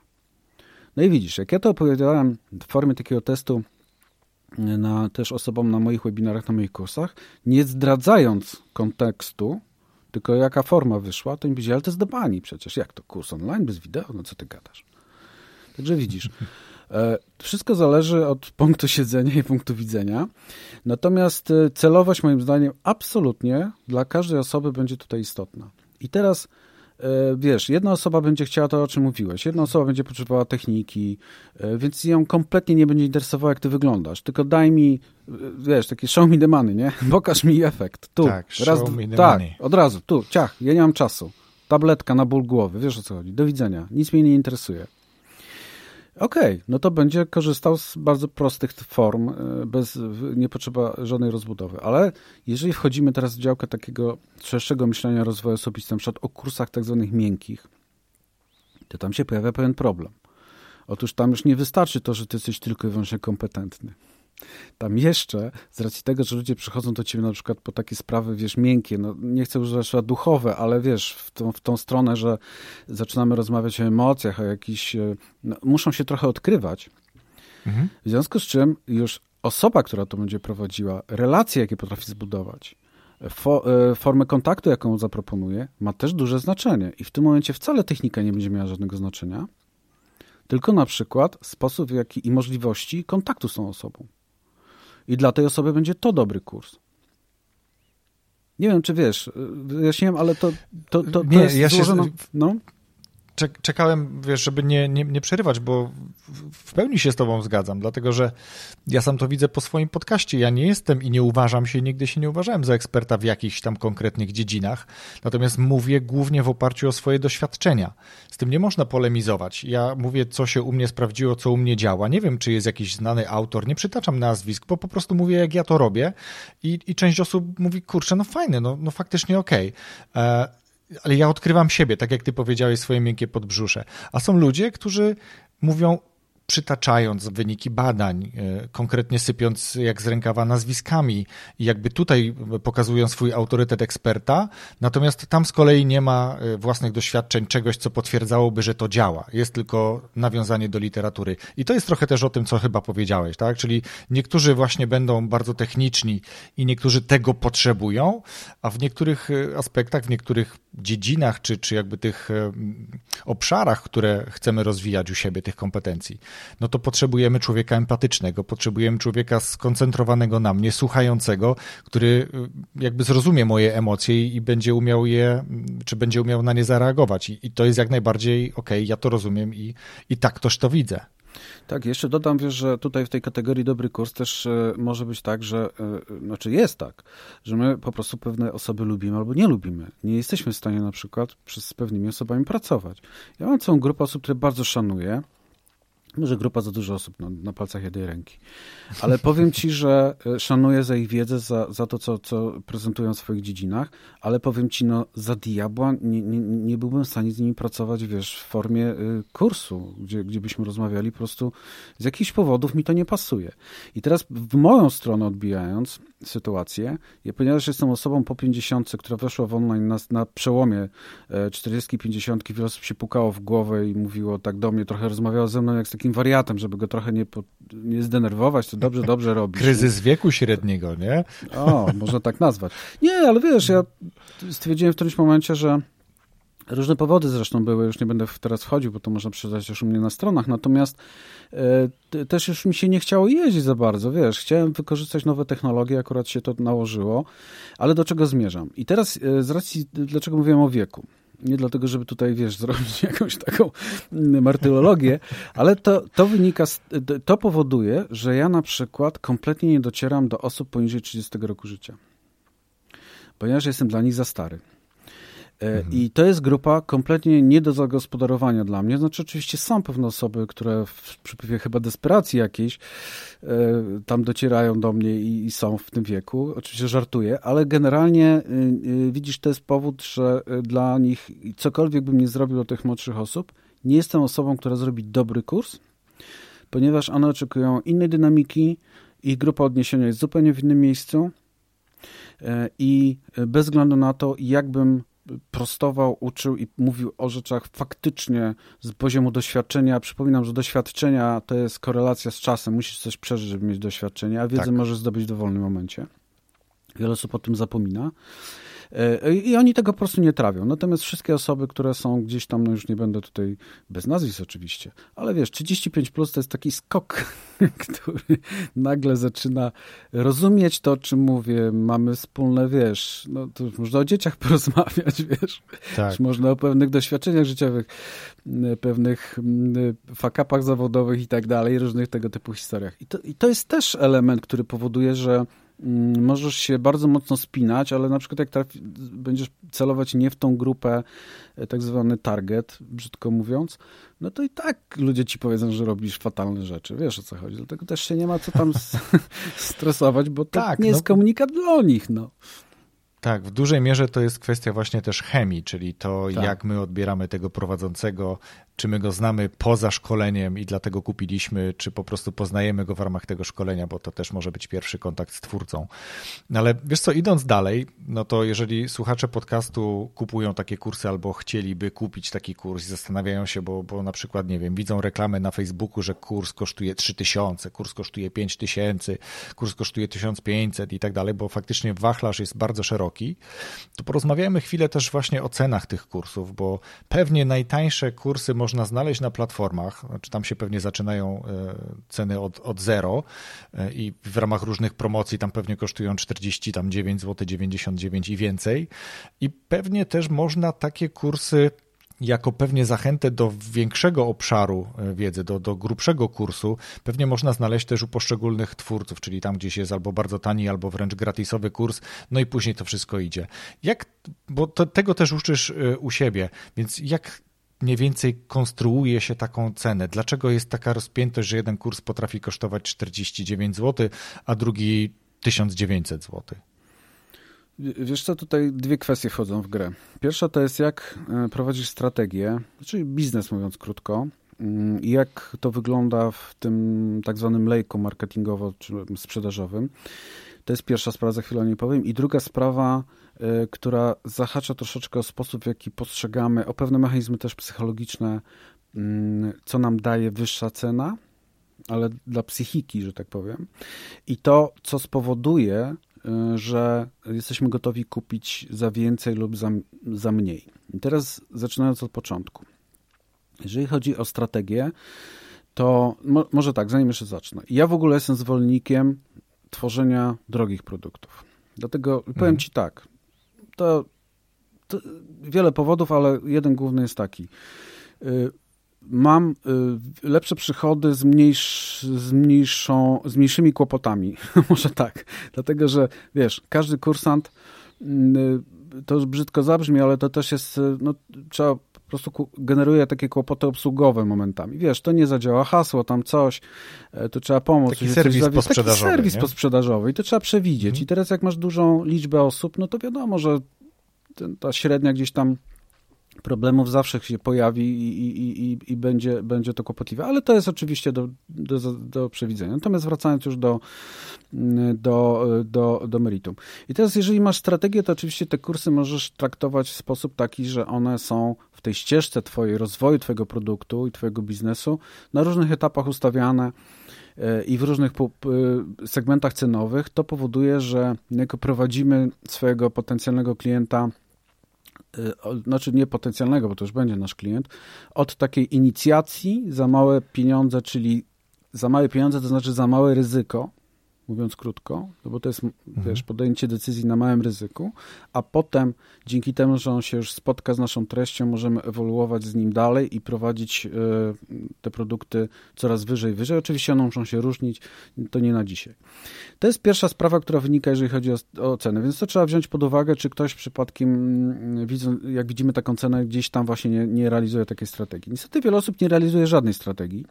No i widzisz, jak ja to opowiadałem w formie takiego testu na, też osobom na moich webinarach, na moich kursach, nie zdradzając kontekstu, tylko jaka forma wyszła, to im powiedzieli, ale to jest do przecież. Jak to kurs online bez wideo? No co ty gadasz? Także widzisz. E, wszystko zależy od punktu siedzenia i punktu widzenia. Natomiast e, celowość moim zdaniem absolutnie dla każdej osoby będzie tutaj istotna. I teraz wiesz, jedna osoba będzie chciała to, o czym mówiłeś, jedna osoba będzie potrzebowała techniki, e, więc ją kompletnie nie będzie interesowało, jak ty wyglądasz, tylko daj mi, e, wiesz, taki show me the money, nie? (laughs) Pokaż mi efekt, tu, tak, raz, show me the tak, money. od razu, tu, ciach, ja nie mam czasu, tabletka na ból głowy, wiesz o co chodzi, do widzenia, nic mnie nie interesuje. Okej, okay, no to będzie korzystał z bardzo prostych form, e, bez, nie potrzeba żadnej rozbudowy. Ale jeżeli wchodzimy teraz w działkę takiego szerszego myślenia rozwoju osobistego, na przykład o kursach tak zwanych miękkich, to tam się pojawia pewien problem. Otóż tam już nie wystarczy to, że ty jesteś tylko i wyłącznie kompetentny tam jeszcze, z racji tego, że ludzie przychodzą do ciebie na przykład po takie sprawy, wiesz, miękkie, no nie chcę używać słowa duchowe, ale wiesz, w tą, w tą stronę, że zaczynamy rozmawiać o emocjach, o jakiś, e, no, muszą się trochę odkrywać. Mhm. W związku z czym już osoba, która to będzie prowadziła, relacje, jakie potrafi zbudować, fo, e, formę kontaktu, jaką zaproponuje, ma też duże znaczenie. I w tym momencie wcale technika nie będzie miała żadnego znaczenia, tylko na przykład sposób jaki, i możliwości kontaktu z tą osobą i dla tej osoby będzie to dobry kurs. Nie wiem, czy wiesz, wyjaśniłem, ale to, to, to, to nie, jest ja złożono... Się... No czekałem, wiesz, żeby nie, nie, nie przerywać, bo w pełni się z tobą zgadzam, dlatego że ja sam to widzę po swoim podcaście. Ja nie jestem i nie uważam się, nigdy się nie uważałem za eksperta w jakichś tam konkretnych dziedzinach, natomiast mówię głównie w oparciu o swoje doświadczenia. Z tym nie można polemizować. Ja mówię, co się u mnie sprawdziło, co u mnie działa. Nie wiem, czy jest jakiś znany autor, nie przytaczam nazwisk, bo po prostu mówię, jak ja to robię i, i część osób mówi, kurczę, no fajne, no, no faktycznie okej. Okay. Ale ja odkrywam siebie, tak jak ty powiedziałeś, swoje miękkie podbrzusze. A są ludzie, którzy mówią, przytaczając wyniki badań, e, konkretnie sypiąc jak z rękawa nazwiskami i jakby tutaj pokazują swój autorytet eksperta, natomiast tam z kolei nie ma e, własnych doświadczeń, czegoś, co potwierdzałoby, że to działa. Jest tylko nawiązanie do literatury. I to jest trochę też o tym, co chyba powiedziałeś, tak? Czyli niektórzy właśnie będą bardzo techniczni i niektórzy tego potrzebują, a w niektórych e, aspektach, w niektórych dziedzinach, czy, czy jakby tych obszarach, które chcemy rozwijać u siebie, tych kompetencji, no to potrzebujemy człowieka empatycznego, potrzebujemy człowieka skoncentrowanego na mnie, słuchającego, który y, jakby zrozumie moje emocje i będzie umiał je, czy będzie umiał na nie zareagować. I, i to jest jak najbardziej okej, okay, ja to rozumiem i, i tak też to widzę. Tak, jeszcze dodam, wiesz, że tutaj w tej kategorii dobry kurs też e, może być tak, że, e, znaczy jest tak, że my po prostu pewne osoby lubimy albo nie lubimy. Nie jesteśmy w stanie na przykład z pewnymi osobami pracować. Ja mam całą grupę osób, które bardzo szanuję, może grupa za dużo osób no, na palcach jednej ręki. Ale powiem ci, że e, szanuję za ich wiedzę, za, za to, co, co prezentują w swoich dziedzinach, ale powiem ci, no za diabła nie, nie, nie byłbym w stanie z nimi pracować, wiesz, w formie y, kursu, gdzie, gdzie byśmy rozmawiali, po prostu z jakichś powodów mi to nie pasuje. I teraz w moją stronę odbijając, sytuację. Ja, ponieważ jestem osobą po 50, która weszła w online na, na przełomie 40 50, wiele osób się pukało w głowę i mówiło tak do mnie, trochę rozmawiało ze mną jak z takim wariatem, żeby go trochę nie, po, nie zdenerwować, to dobrze, dobrze (laughs) robisz. Kryzys wieku średniego, nie? O, można tak nazwać. Nie, ale wiesz, ja stwierdziłem w którymś momencie, że Różne powody zresztą były, już nie będę teraz wchodził, bo to można przeczytać już u mnie na stronach, natomiast e, też już mi się nie chciało jeździć za bardzo, wiesz, chciałem wykorzystać nowe technologie, akurat się to nałożyło, ale do czego zmierzam? I teraz e, z racji, dlaczego mówiłem o wieku? Nie dlatego, żeby tutaj, wiesz, zrobić (laughs) jakąś taką martyrologię, ale to, to wynika, z, to powoduje, że ja na przykład kompletnie nie docieram do osób poniżej 30 roku życia. Ponieważ jestem dla nich za stary. E, mhm. I to jest grupa kompletnie nie do zagospodarowania dla mnie. Znaczy, oczywiście są pewne osoby, które w przypływie chyba desperacji jakiejś e, tam docierają do mnie i, i, są w tym wieku. Oczywiście żartuję, ale generalnie y, widzisz, to jest powód, że dla nich cokolwiek bym nie zrobił do tych młodszych osób, nie jestem osobą, która zrobi dobry kurs, ponieważ one oczekują innej dynamiki, ich grupa odniesienia jest zupełnie w innym miejscu e, i bez względu na to, jakbym prostował, uczył i mówił o rzeczach faktycznie z poziomu doświadczenia. Przypominam, że doświadczenia to jest korelacja z czasem. Musisz coś przeżyć, żeby mieć doświadczenie, a wiedzę tak. możesz zdobyć w dowolnym momencie. Wiele osób o tym zapomina. E, I oni tego po prostu nie trawią. Natomiast wszystkie osoby, które są gdzieś tam, no już nie będę tutaj bez nazwisk oczywiście, ale wiesz, 35 plus to jest taki skok, (laughs) który nagle zaczyna rozumieć to, o czym mówię. Mamy wspólne, wiesz, no to już można o dzieciach (laughs) porozmawiać, wiesz. Tak. Już można o pewnych doświadczeniach życiowych, pewnych fakapach zawodowych i tak dalej, różnych tego typu historiach. I to, I to jest też element, który powoduje, że możesz się bardzo mocno spinać, ale na przykład jak trafi, będziesz celować nie w tą grupę, e, tak zwany target, brzydko mówiąc, no to i tak ludzie ci powiedzą, że robisz fatalne rzeczy. Wiesz o co chodzi. Dlatego też się nie ma co tam (laughs) stresować, bo to tak, nie no. jest komunikat dla nich. No. Tak, w dużej mierze to jest kwestia właśnie też chemii, czyli to, tak. jak my odbieramy tego prowadzącego, czy my go znamy poza szkoleniem i dlatego kupiliśmy, czy po prostu poznajemy go w ramach tego szkolenia, bo to też może być pierwszy kontakt z twórcą. No ale wiesz co, idąc dalej, no to jeżeli słuchacze podcastu kupują takie kursy albo chcieliby kupić taki kurs i zastanawiają się, bo, bo na przykład, nie wiem, widzą reklamę na Facebooku, że kurs kosztuje 3000, kurs kosztuje 5000, kurs kosztuje 1500 i tak dalej, bo faktycznie wachlarz jest bardzo szeroki wysoki, to porozmawiajmy chwilę też właśnie o cenach tych kursów, bo pewnie najtańsze kursy można znaleźć na platformach, znaczy tam się pewnie zaczynają e, ceny od, od zero e, i w ramach różnych promocji tam pewnie kosztują 49 zł 99 i więcej. I pewnie też można takie kursy jako pewnie zachętę do większego obszaru e, wiedzy, do, do grubszego kursu, pewnie można znaleźć też u poszczególnych twórców, czyli tam gdzieś jest albo bardzo tani, albo wręcz gratisowy kurs, no i później to wszystko idzie. Jak, bo to, tego też uczysz e, u siebie, więc jak mniej więcej konstruuje się taką cenę? Dlaczego jest taka rozpiętość, że jeden kurs potrafi kosztować 49 zł, a drugi 1900 zł? Wiesz co, tutaj dwie kwestie wchodzą w grę. Pierwsza to jest jak e, prowadzić strategię, czyli biznes mówiąc krótko, mm, i jak to wygląda w tym tak zwanym lejku marketingowo czy sprzedażowym. To jest pierwsza sprawa, za chwilę o niej powiem. I druga sprawa, y, która zahacza troszeczkę o sposób, w jaki postrzegamy, o pewne mechanizmy też psychologiczne, y, co nam daje wyższa cena, ale dla psychiki, że tak powiem. I to, co spowoduje, że jesteśmy gotowi kupić za więcej lub za, za mniej. I teraz zaczynając od początku. Jeżeli chodzi o strategię, to mo, może tak, zanim jeszcze zacznę. Ja w ogóle jestem zwolennikiem tworzenia drogich produktów. Dlatego mhm. powiem Ci tak, to, to, wiele powodów, ale jeden główny jest taki. Mam y, lepsze przychody z, mniejsz, z, mniejszą, z mniejszymi kłopotami. (laughs) Może tak. Dlatego, że wiesz, każdy kursant mm, y, to już brzydko zabrzmi, ale to też jest, y, no, trzeba po prostu generuje takie kłopoty obsługowe momentami. Wiesz, to nie zadziała hasło, tam coś, e, to trzeba pomóc. Taki serwis coś posprzedażowy. Taki serwis nie? posprzedażowy i to trzeba przewidzieć. Mhm. I teraz jak masz dużą liczbę osób, no to wiadomo, że ta średnia gdzieś tam problemów zawsze się pojawi i, i, i, i, będzie, będzie to kłopotliwe, ale to jest oczywiście do, do, do przewidzenia. Natomiast wracając już do, do, do, do meritum. I teraz, jeżeli masz strategię, to oczywiście te kursy możesz traktować w sposób taki, że one są w tej ścieżce twojej rozwoju, twojego produktu i twojego biznesu na różnych etapach ustawiane e, i w różnych segmentach cenowych, to powoduje, że jako prowadzimy swojego potencjalnego klienta znaczy nie potencjalnego, bo to już będzie nasz klient, od takiej inicjacji za małe pieniądze, czyli za małe pieniądze to znaczy za małe ryzyko, mówiąc krótko, no bo to jest mhm. wiesz, podjęcie decyzji na małym ryzyku, a potem dzięki temu, że on się już spotka z naszą treścią, możemy ewoluować z nim dalej i prowadzić y, te produkty coraz wyżej, wyżej. Oczywiście one muszą się różnić, to nie na dzisiaj. To jest pierwsza sprawa, która wynika, jeżeli chodzi o, o cenę, więc to trzeba wziąć pod uwagę, czy ktoś przypadkiem, mm, jak widzimy taką cenę, gdzieś tam właśnie nie, nie realizuje takiej strategii. Niestety wiele osób nie realizuje żadnej strategii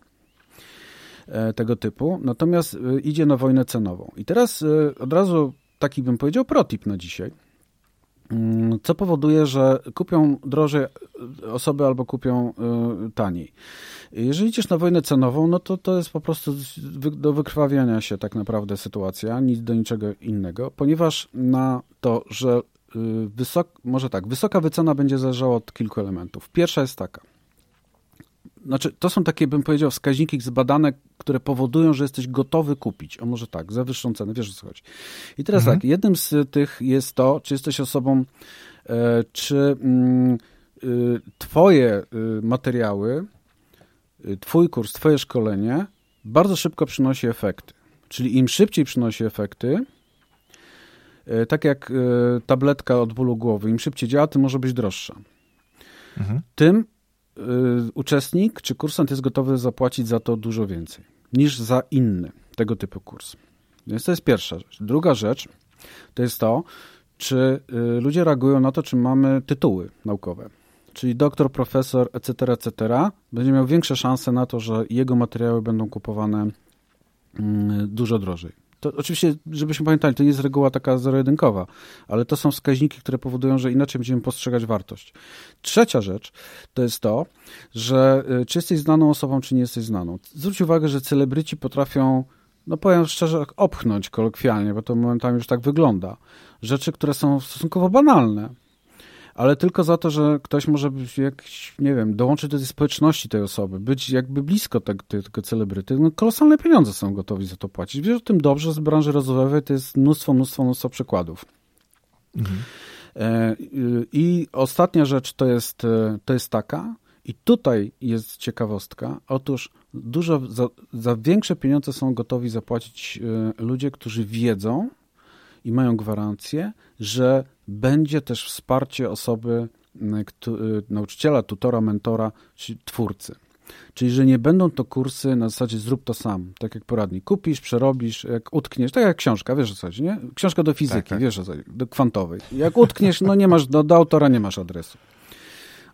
tego typu, natomiast e, idzie na wojnę cenową. I teraz e, od razu taki bym powiedział protip na dzisiaj, mm, co powoduje, że kupią drożej osoby albo kupią taniej. Jeżeli idziesz na wojnę cenową, no to to jest po prostu do wykrwawiania się tak naprawdę sytuacja, nic do niczego innego, ponieważ na to, że wysok, może tak, wysoka wycena będzie zależała od kilku elementów. Pierwsza jest taka – znaczy, to są takie, bym powiedział, wskaźniki zbadane, które powodują, że jesteś gotowy kupić. O może tak, za wyższą cenę, wiesz o co chodzi. I teraz mhm. tak, jednym z tych jest to, czy jesteś osobą, e, czy mm, y, twoje y, materiały, y, twój kurs, twoje szkolenie bardzo szybko przynosi efekty. Czyli im szybciej przynosi efekty, e, tak jak e, tabletka od bólu głowy, im szybciej działa, tym może być droższa. Mhm. Tym Y, uczestnik czy kursant jest gotowy zapłacić za to dużo więcej niż za inny tego typu kurs. Więc to jest pierwsza rzecz. Druga rzecz to jest to, czy y, ludzie reagują na to, czy mamy tytuły naukowe. Czyli doktor, profesor, etc., etc., będzie miał większe szanse na to, że jego materiały będą kupowane mm, dużo drożej. To oczywiście, żebyśmy pamiętali, to nie jest reguła taka zero-jedynkowa, ale to są wskaźniki, które powodują, że inaczej będziemy postrzegać wartość. Trzecia rzecz to jest to, że y, czy jesteś znaną osobą, czy nie jesteś znaną. Zwróć uwagę, że celebryci potrafią no powiem szczerze, opchnąć kolokwialnie, bo to momentami już tak wygląda. Rzeczy, które są stosunkowo banalne, ale tylko za to, że ktoś może być jakiś, nie wiem, dołączyć do tej społeczności tej osoby, być jakby blisko tego, tego celebryty, no kolosalne pieniądze są gotowi za to płacić. Wiesz o tym dobrze, z branży rozwojowej to jest mnóstwo, mnóstwo, mnóstwo przykładów. Mhm. E, I ostatnia rzecz to jest, e, to jest taka, i tutaj jest ciekawostka. Otóż dużo, za, za większe pieniądze są gotowi zapłacić e, ludzie, którzy wiedzą i mają gwarancję, że będzie też wsparcie osoby, nauczyciela, tutora, mentora, czy twórcy. Czyli, że nie będą to kursy na zasadzie zrób to sam, tak jak poradnik. Kupisz, przerobisz, jak utkniesz, tak jak książka, wiesz o co chodzi, nie? Książka do fizyki, tak, tak. wiesz o co chodzi, do kwantowej. Jak utkniesz, no nie masz, do, do autora nie masz adresu.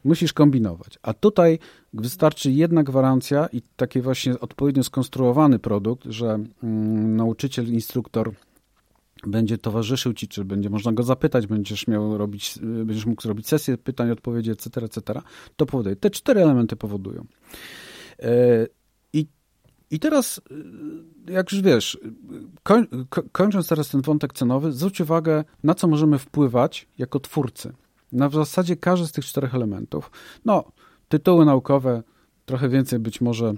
Musisz kombinować. A tutaj wystarczy jedna gwarancja i taki właśnie odpowiednio skonstruowany produkt, że mm, nauczyciel, instruktor będzie towarzyszył ci, czy będzie można go zapytać, będziesz miał robić, będziesz mógł zrobić sesję pytań, odpowiedzi, etc., etc., to powoduje. Te cztery elementy powodują. E, I, i teraz, e, jak już wiesz, koń, kończąc teraz ten wątek cenowy, zwróć uwagę, na co możemy wpływać jako twórcy. Na w zasadzie każdy z tych czterech elementów. No, tytuły naukowe, trochę więcej być może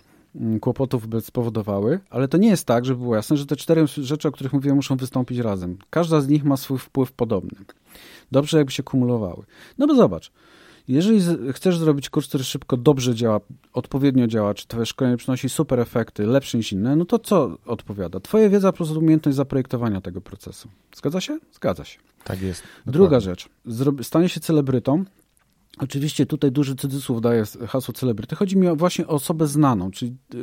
kłopotów by spowodowały, ale to nie jest tak, żeby było jasne, że te cztery rzeczy, o których mówiłem, muszą wystąpić razem. Każda z nich ma swój wpływ podobny. Dobrze, jakby się kumulowały. No bo zobacz, jeżeli chcesz zrobić kurs, który szybko, dobrze działa, odpowiednio działa, czy twoje szkolenie przynosi super efekty, lepsze niż inne, no to co odpowiada? Twoja wiedza plus umiejętność zaprojektowania tego procesu. Zgadza się? Zgadza się. Tak jest. Dokładnie. Druga rzecz. Stanie się celebrytą, Oczywiście tutaj duży cudzysłów daje hasło celebryty. Chodzi mi właśnie o osobę znaną, czyli y,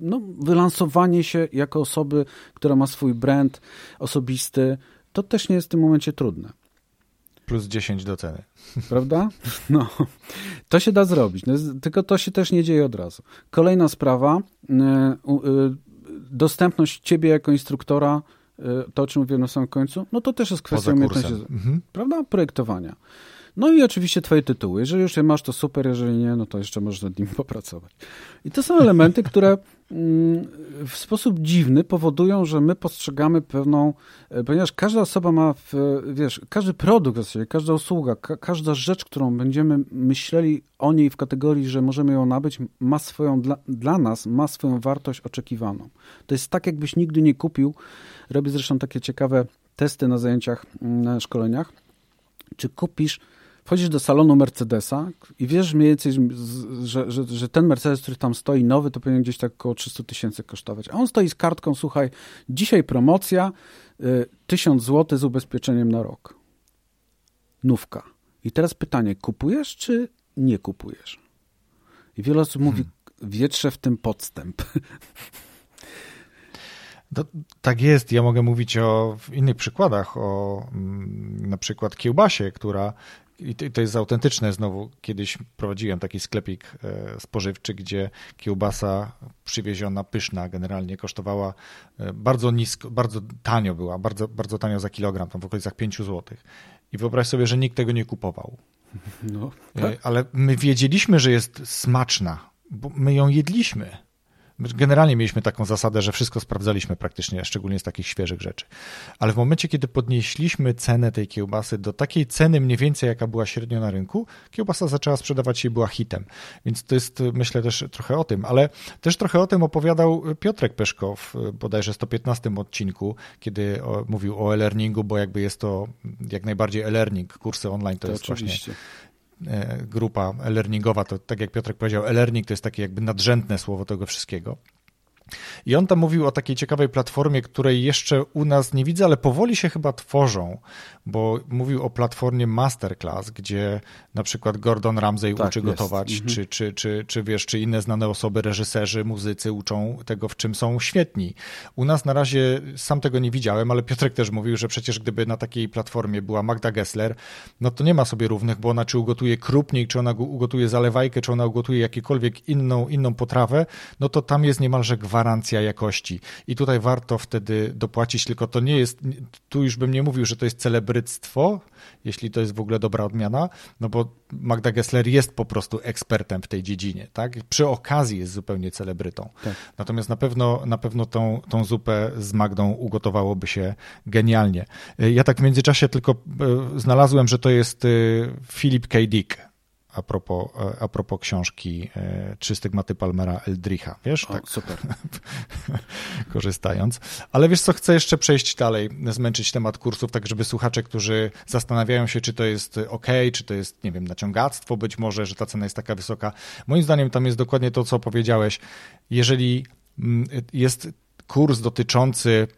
no, wylansowanie się jako osoby, która ma swój brand osobisty. To też nie jest w tym momencie trudne. Plus 10 do ceny. Prawda? No, to się da zrobić, no, tylko to się też nie dzieje od razu. Kolejna sprawa, y, y, dostępność ciebie jako instruktora, to o czym mówiłem na samym końcu, no to też jest kwestia umiejętności, mhm. prawda, projektowania. No i oczywiście twoje tytuły. Jeżeli już je masz, to super, jeżeli nie, no to jeszcze możesz nad nimi (laughs) popracować. I to są elementy, które mm, w sposób dziwny powodują, że my postrzegamy pewną, e, ponieważ każda osoba ma, w, wiesz, każdy produkt, każda usługa, ka każda rzecz, którą będziemy myśleli o niej w kategorii, że możemy ją nabyć, ma swoją, dla, dla nas ma swoją wartość oczekiwaną. To jest tak, jakbyś nigdy nie kupił. Robię zresztą takie ciekawe testy na zajęciach, mm, na szkoleniach. Czy kupisz wchodzisz do salonu Mercedesa i wiesz mniej więcej, że, że, że, ten Mercedes, który tam stoi nowy, to powinien gdzieś tak około 300 tysięcy kosztować. A on stoi z kartką, słuchaj, dzisiaj promocja, y, 1000 zł z ubezpieczeniem na rok. Nówka. I teraz pytanie, kupujesz czy nie kupujesz? I wiele osób hmm. mówi, wietrze w tym podstęp. (laughs) To, tak jest. Ja mogę mówić o innych przykładach, o mm, na przykład kiełbasie, która i to jest autentyczne znowu. Kiedyś prowadziłem taki sklepik e, spożywczy, gdzie kiełbasa przywieziona, pyszna generalnie kosztowała e, bardzo nisko, bardzo tanio była, bardzo, bardzo tanio za kilogram, tam w okolicach 5 zł. I wyobraź sobie, że nikt tego nie kupował. No, e, tak? Ale my wiedzieliśmy, że jest smaczna, bo my ją jedliśmy. Generalnie mieliśmy taką zasadę, że wszystko sprawdzaliśmy praktycznie, szczególnie z takich świeżych rzeczy. Ale w momencie, kiedy podnieśliśmy cenę tej kiełbasy do takiej ceny mniej więcej, jaka była średnio na rynku, kiełbasa zaczęła sprzedawać się i była hitem. Więc to jest, myślę, też trochę o tym. Ale też trochę o tym opowiadał Piotrek Peszko w bodajże 115 odcinku, kiedy mówił o e-learningu, bo jakby jest to jak najbardziej e-learning, kursy online to, to jest oczywiście. właśnie grupa e-learningowa, to tak jak Piotrek powiedział, e-learning to jest takie jakby nadrzędne słowo tego wszystkiego. I on tam mówił o takiej ciekawej platformie, której jeszcze u nas nie widzę, ale powoli się chyba tworzą, bo mówił o platformie Masterclass, gdzie na przykład Gordon Ramsay tak, uczy jest. gotować, mhm. czy, czy, czy, czy wiesz, czy inne znane osoby, reżyserzy, muzycy uczą tego, w czym są świetni. U nas na razie sam tego nie widziałem, ale Piotrek też mówił, że przecież gdyby na takiej platformie była Magda Gessler, no to nie ma sobie równych, bo ona czy ugotuje krupnik, czy ona ugotuje zalewajkę, czy ona ugotuje jakiekolwiek inną, inną potrawę, no to tam jest niemalże gwarancja jakości. I tutaj warto wtedy dopłacić, tylko to nie jest, tu już bym nie mówił, że to jest celebryctwo, jeśli to jest w ogóle dobra odmiana, no bo Magda Gessler jest po prostu ekspertem w tej dziedzinie, tak? Przy okazji jest zupełnie celebrytą. Tak. Natomiast na pewno, na pewno tą, tą zupę z Magdą ugotowałoby się genialnie. Ja tak w międzyczasie tylko e, znalazłem, że to jest e, Philip K. Dick a propos, a propos książki Trzy stygmaty Palmera Eldricha, wiesz? O, tak, super. (laughs) korzystając. Ale wiesz co, chcę jeszcze przejść dalej, zmęczyć temat kursów, tak żeby słuchacze, którzy zastanawiają się, czy to jest ok, czy to jest, nie wiem, naciągactwo być może, że ta cena jest taka wysoka. Moim zdaniem tam jest dokładnie to, co powiedziałeś. Jeżeli mm, jest kurs dotyczący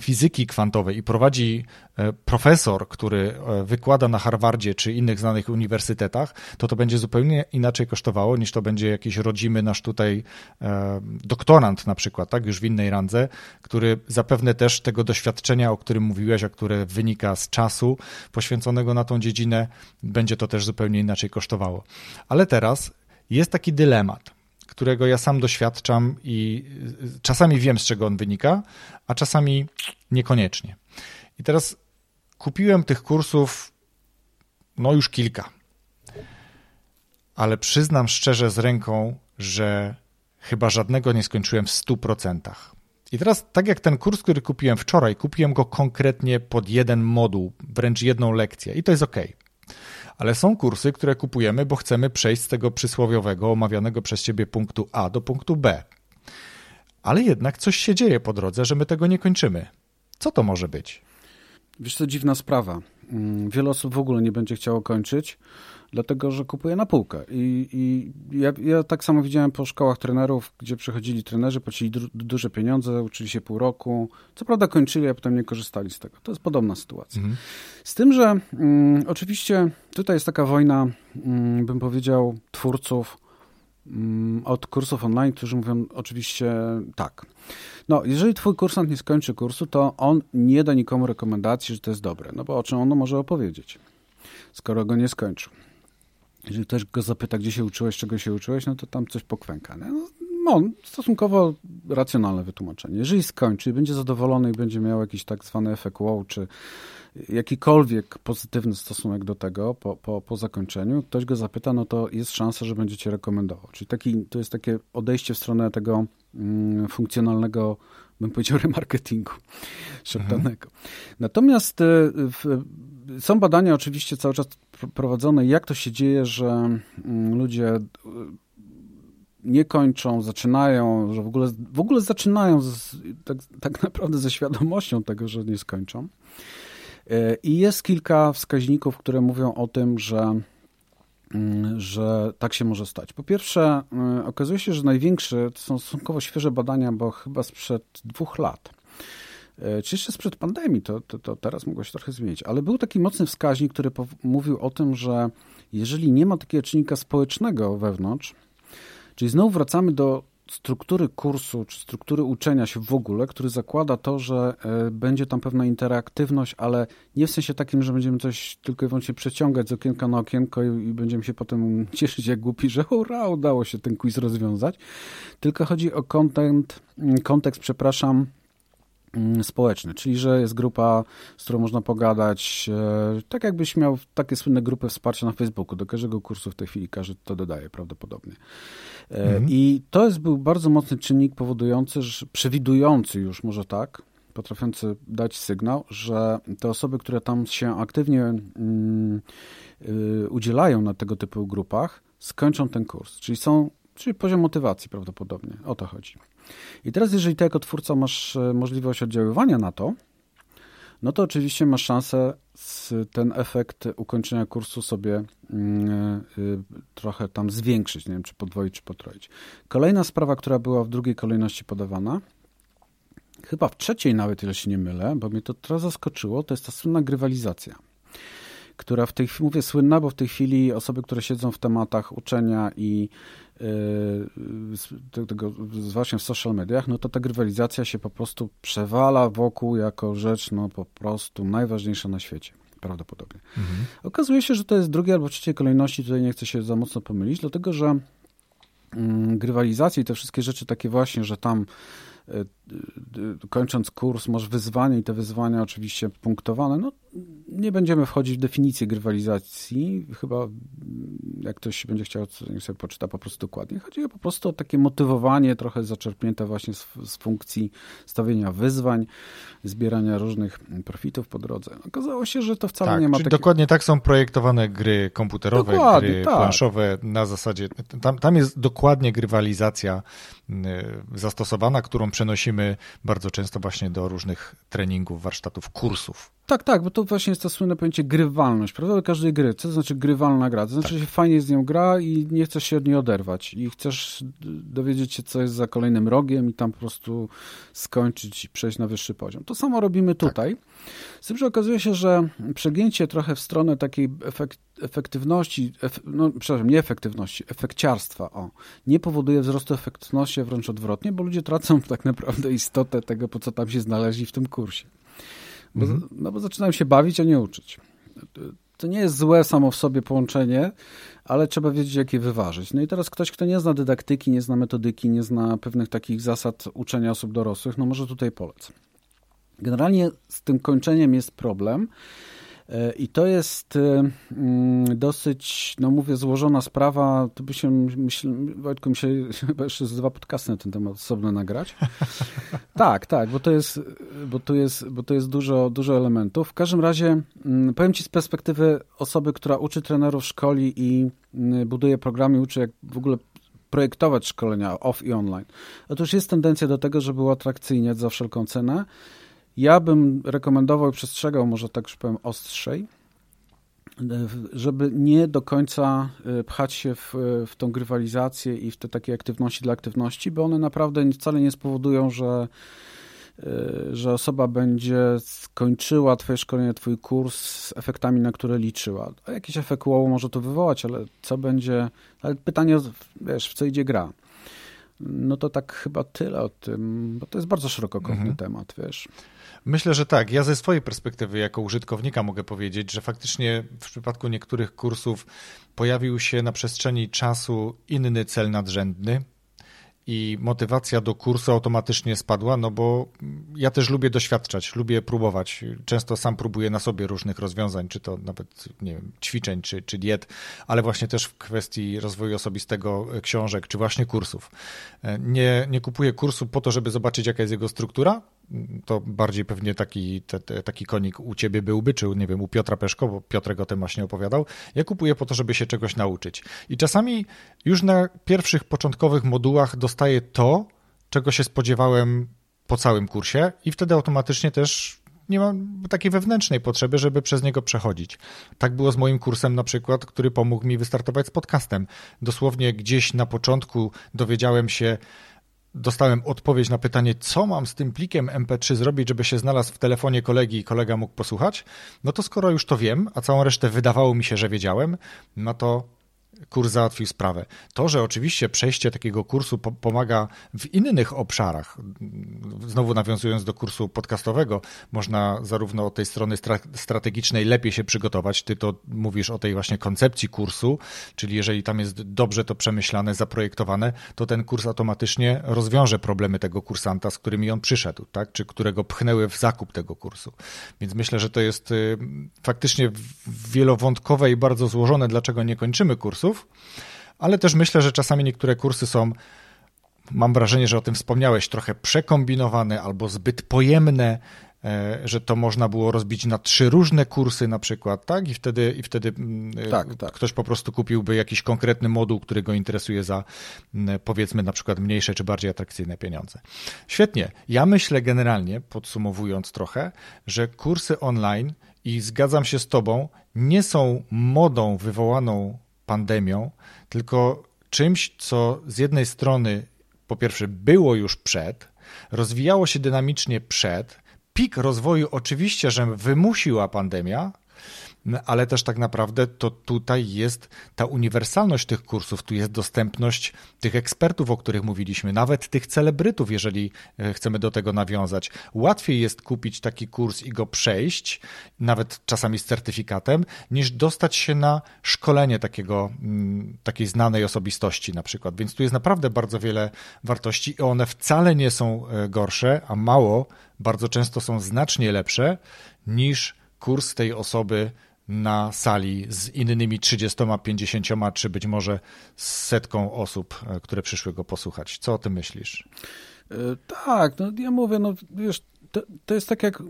fizyki kwantowej i prowadzi e, profesor, który e, wykłada na Harvardzie czy innych znanych uniwersytetach, to to będzie zupełnie inaczej kosztowało niż to będzie jakiś rodzimy nasz tutaj e, doktorant na przykład, tak, już w innej randze, który zapewne też tego doświadczenia, o którym mówiłeś, a które wynika z czasu poświęconego na tą dziedzinę, będzie to też zupełnie inaczej kosztowało. Ale teraz jest taki dylemat którego ja sam doświadczam i czasami wiem, z czego on wynika, a czasami niekoniecznie. I teraz kupiłem tych kursów no już kilka. Ale przyznam szczerze z ręką, że chyba żadnego nie skończyłem w 100%. I teraz, tak jak ten kurs, który kupiłem wczoraj, kupiłem go konkretnie pod jeden moduł, wręcz jedną lekcję, i to jest ok ale są kursy, które kupujemy, bo chcemy przejść z tego przysłowiowego, omawianego przez ciebie punktu A do punktu B. Ale jednak coś się dzieje po drodze, że my tego nie kończymy. Co to może być? Wiesz, to dziwna sprawa. Mm, wiele osób w ogóle nie będzie chciało kończyć, dlatego że kupuje na półkę. I, i ja, ja, tak samo widziałem po szkołach trenerów, gdzie przychodzili trenerzy, płacili du duże pieniądze, uczyli się pół roku. Co prawda kończyli, a potem nie korzystali z tego. To jest podobna sytuacja. Mhm. Z tym, że mm, oczywiście tutaj jest taka wojna, mm, bym powiedział, twórców mm, od kursów online, którzy mówią oczywiście tak. No, jeżeli twój kursant nie skończy kursu, to on nie da nikomu rekomendacji, że to jest dobre. No bo o czym on może opowiedzieć, skoro go nie skończył. Jeżeli ktoś go zapyta, gdzie się uczyłeś, czego się uczyłeś, no to tam coś pokwęka. Nie? No, no, stosunkowo racjonalne wytłumaczenie. Jeżeli skończy, będzie zadowolony i będzie miał jakiś tak zwany efekt wow, czy jakikolwiek pozytywny stosunek do tego po, po, po zakończeniu, ktoś go zapyta, no to jest szansa, że będzie cię rekomendował. Czyli taki, to jest takie odejście w stronę tego mm, funkcjonalnego, bym powiedział, (laughs) remarketingu szeptanego. Mhm. Natomiast y, w, są badania oczywiście cały czas prowadzone, jak to się dzieje, że mm, ludzie y, nie kończą, zaczynają, że w ogóle, w ogóle zaczynają z, tak, tak naprawdę ze świadomością tego, że nie skończą. Y, I jest kilka wskaźników, które mówią o tym, że, mm, że tak się może stać. Po pierwsze, okazuje się, że największe to są stosunkowo świeże badania, bo chyba sprzed dwóch lat E, czy jeszcze sprzed pandemii, to, to, to teraz mogło się trochę zmienić, ale był taki mocny wskaźnik, który mówił o tym, że jeżeli nie ma takiego czynnika społecznego wewnątrz, czyli znowu wracamy do struktury kursu, czy struktury uczenia się w ogóle, który zakłada to, że e, będzie tam pewna interaktywność, ale nie w sensie takim, że będziemy coś tylko i wyłącznie przeciągać z okienka na okienko i, będziemy się potem (laughs) cieszyć jak głupi, że hurra, udało się ten quiz rozwiązać, tylko chodzi o content, kontekst, przepraszam, Mm, społeczny, czyli że jest grupa, z którą można pogadać, e, tak jakbyś miał takie słynne grupy wsparcia na Facebooku. Do każdego kursu w tej chwili każdy to dodaje prawdopodobnie. E, mhm. I to jest był bardzo mocny czynnik powodujący, że przewidujący już może tak, potrafiący dać sygnał, że te osoby, które tam się aktywnie mm, y, udzielają na tego typu grupach, skończą ten kurs. Czyli są, czyli poziom motywacji prawdopodobnie. O to chodzi. I teraz, jeżeli ty jako twórca masz e, możliwość oddziaływania na to, no to oczywiście masz szansę ten efekt ukończenia kursu sobie mm, e, trochę tam zwiększyć, nie wiem, czy podwoić, czy potroić. Kolejna sprawa, która była w drugiej kolejności podawana, chyba w trzeciej nawet, ile się nie mylę, bo mnie to trochę zaskoczyło, to jest ta słynna grywalizacja która w tej chwili, mówię słynna, bo w tej chwili osoby, które siedzą w tematach uczenia i tego, zwłaszcza w social mediach, no to ta grywalizacja się po prostu przewala wokół jako rzecz no po prostu najważniejsza na świecie. Prawdopodobnie. Mhm. Okazuje się, że to jest drugiej albo trzeciej kolejności, tutaj nie chcę się za mocno pomylić, dlatego że mm, grywalizacja i te wszystkie rzeczy takie właśnie, że tam kończąc kurs masz wyzwanie i te wyzwania oczywiście punktowane, no nie będziemy wchodzić w definicję grywalizacji, chyba jak ktoś będzie chciał, niech sobie poczyta po prostu dokładnie. Chodzi po prostu o takie motywowanie trochę zaczerpnięte właśnie z, z funkcji stawienia wyzwań, zbierania różnych profitów po drodze. Okazało się, że to wcale tak, nie ma takiego... dokładnie tak są projektowane gry komputerowe, dokładnie, gry tak. planszowe na zasadzie, tam, tam jest dokładnie grywalizacja y, zastosowana, którą przenosimy bardzo często właśnie do różnych treningów, warsztatów, kursów. Tak, tak, bo to właśnie jest to słynne pojęcie grywalność, prawda? Do każdej gry. Co to znaczy grywalna gra? To znaczy, tak. że fajnie z nią gra i nie chcesz się od niej oderwać. I chcesz dowiedzieć się, co jest za kolejnym rogiem i tam po prostu skończyć i przejść na wyższy poziom. To samo robimy tak. tutaj. Tak. Z tym, że okazuje się, że przegięcie trochę w stronę takiej efekt, efektywności, ef, no przepraszam, nie efektywności, efekciarstwa, o, nie powoduje wzrostu efektywności, wręcz odwrotnie, bo ludzie tracą (laughs) tak naprawdę istotę tego, po co tam się znaleźli w tym kursie. Bo, mhm. No bo zaczynają się bawić, a nie uczyć. To nie jest złe samo w sobie połączenie, ale trzeba wiedzieć, jak je wyważyć. No i teraz ktoś, kto nie zna dydaktyki, nie zna metodyki, nie zna pewnych takich zasad uczenia osób dorosłych, no może tutaj polec. Generalnie z tym kończeniem jest problem, i to jest y, mm, dosyć, no mówię, złożona sprawa. To by się, myśl, Wojtku, mi się (laughs) chyba jeszcze z dwa podcasty na ten temat osobno nagrać. (laughs) tak, tak, bo to jest, bo tu jest, bo to jest dużo, dużo elementów. W każdym razie mm, powiem Ci z perspektywy osoby, która uczy trenerów szkoli i mm, buduje programy, uczy jak w ogóle projektować szkolenia off i online. Otóż jest tendencja do tego, żeby uatrakcyjniać za wszelką cenę ja bym rekomendował i przestrzegał, może tak już powiem, ostrzej, żeby nie do końca e, pchać się w, w tą grywalizację i w te takie aktywności dla aktywności, bo one naprawdę wcale nie spowodują, że, e, że osoba będzie skończyła twoje szkolenie, twój kurs z efektami, na które liczyła. A jakiś efekt wow może to wywołać, ale co będzie... Ale pytanie, wiesz, w co idzie gra? No to tak chyba tyle o tym, bo to jest bardzo szerokokątny mhm. temat, wiesz. Myślę, że tak. Ja ze swojej perspektywy jako użytkownika mogę powiedzieć, że faktycznie w przypadku niektórych kursów pojawił się na przestrzeni czasu inny cel nadrzędny, i motywacja do kursu automatycznie spadła, no bo ja też lubię doświadczać, lubię próbować. Często sam próbuję na sobie różnych rozwiązań, czy to nawet, nie wiem, ćwiczeń, czy, czy diet, ale właśnie też w kwestii rozwoju osobistego książek, czy właśnie kursów. Nie, nie kupuję kursu po to, żeby zobaczyć, jaka jest jego struktura, to bardziej pewnie taki, te, te, taki konik u ciebie byłby, czy nie wiem, u Piotra Peszko, bo Piotrek o tym właśnie opowiadał. Ja kupuję po to, żeby się czegoś nauczyć. I czasami już na pierwszych początkowych modułach dostaję to, czego się spodziewałem po całym kursie i wtedy automatycznie też nie mam takiej wewnętrznej potrzeby, żeby przez niego przechodzić. Tak było z moim kursem na przykład, który pomógł mi wystartować z podcastem. Dosłownie gdzieś na początku dowiedziałem się, dostałem odpowiedź na pytanie, co mam z tym plikiem MP3 zrobić, żeby się znalazł w telefonie kolegi i kolega mógł posłuchać, no to skoro już to wiem, a całą resztę wydawało mi się, że wiedziałem, no to kurs załatwił sprawę. To, że oczywiście przejście takiego kursu po pomaga w innych obszarach, znowu nawiązując do kursu podcastowego, można zarówno od tej strony stra strategicznej lepiej się przygotować. Ty to mówisz o tej właśnie koncepcji kursu, czyli jeżeli tam jest dobrze to przemyślane, zaprojektowane, to ten kurs automatycznie rozwiąże problemy tego kursanta, z którymi on przyszedł, tak? czy którego pchnęły w zakup tego kursu. Więc myślę, że to jest y, faktycznie wielowątkowe i bardzo złożone, dlaczego nie kończymy kursu kursów, ale też myślę, że czasami niektóre kursy są, mam wrażenie, że o tym wspomniałeś, trochę przekombinowane albo zbyt pojemne, e, że to można było rozbić na trzy różne kursy na przykład, tak? I wtedy, i wtedy mm, e, tak, tak. ktoś po prostu kupiłby jakiś konkretny moduł, który go interesuje za mm, powiedzmy na przykład mniejsze czy bardziej atrakcyjne pieniądze. Świetnie. Ja myślę generalnie, podsumowując trochę, że kursy online i zgadzam się z tobą, nie są modą wywołaną pandemią, tylko czymś, co z jednej strony po pierwsze było już przed, rozwijało się dynamicznie przed, pik rozwoju oczywiście, że wymusiła pandemia, ale też tak naprawdę to tutaj jest ta uniwersalność tych kursów, tu jest dostępność tych ekspertów, o których mówiliśmy, nawet tych celebrytów, jeżeli e, chcemy do tego nawiązać. Łatwiej jest kupić taki kurs i go przejść, nawet czasami z certyfikatem, niż dostać się na szkolenie takiego, mm, takiej znanej osobistości na przykład. Więc tu jest naprawdę bardzo wiele wartości i one wcale nie są e, gorsze, a mało, bardzo często są znacznie lepsze niż kurs tej osoby na sali z innymi 30, 50 czy być może setką osób, e, które przyszły go posłuchać. Co o tym myślisz? E, tak, no ja mówię, no wiesz, to, to jest tak jak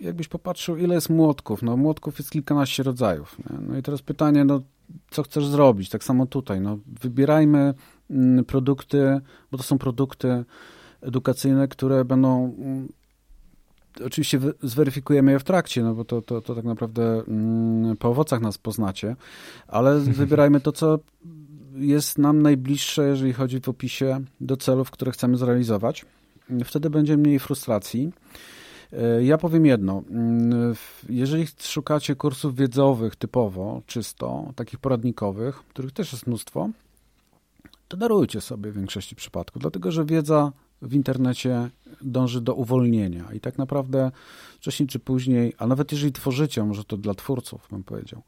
jakbyś popatrzył, ile jest młotków. No młotków jest kilkanaście rodzajów. Nie? No i teraz pytanie, no co chcesz zrobić? Tak samo tutaj. No, wybierajmy mm, produkty, bo to są produkty edukacyjne, które będą mm, oczywiście zweryfikujemy je w trakcie, no bo to, to, to tak naprawdę mm, po owocach nas poznacie, ale (laughs) wybierajmy to, co jest nam najbliższe, jeżeli chodzi w opisie do celów, które chcemy zrealizować. Wtedy będzie mniej frustracji. E, ja powiem jedno. Mm, jeżeli szukacie kursów wiedzowych typowo, czysto, takich poradnikowych, których też jest mnóstwo, to darujcie sobie w większości przypadków, dlatego że wiedza w internecie dąży do uwolnienia i tak naprawdę wcześniej czy później, a nawet jeżeli tworzycie, może to dla twórców bym powiedział,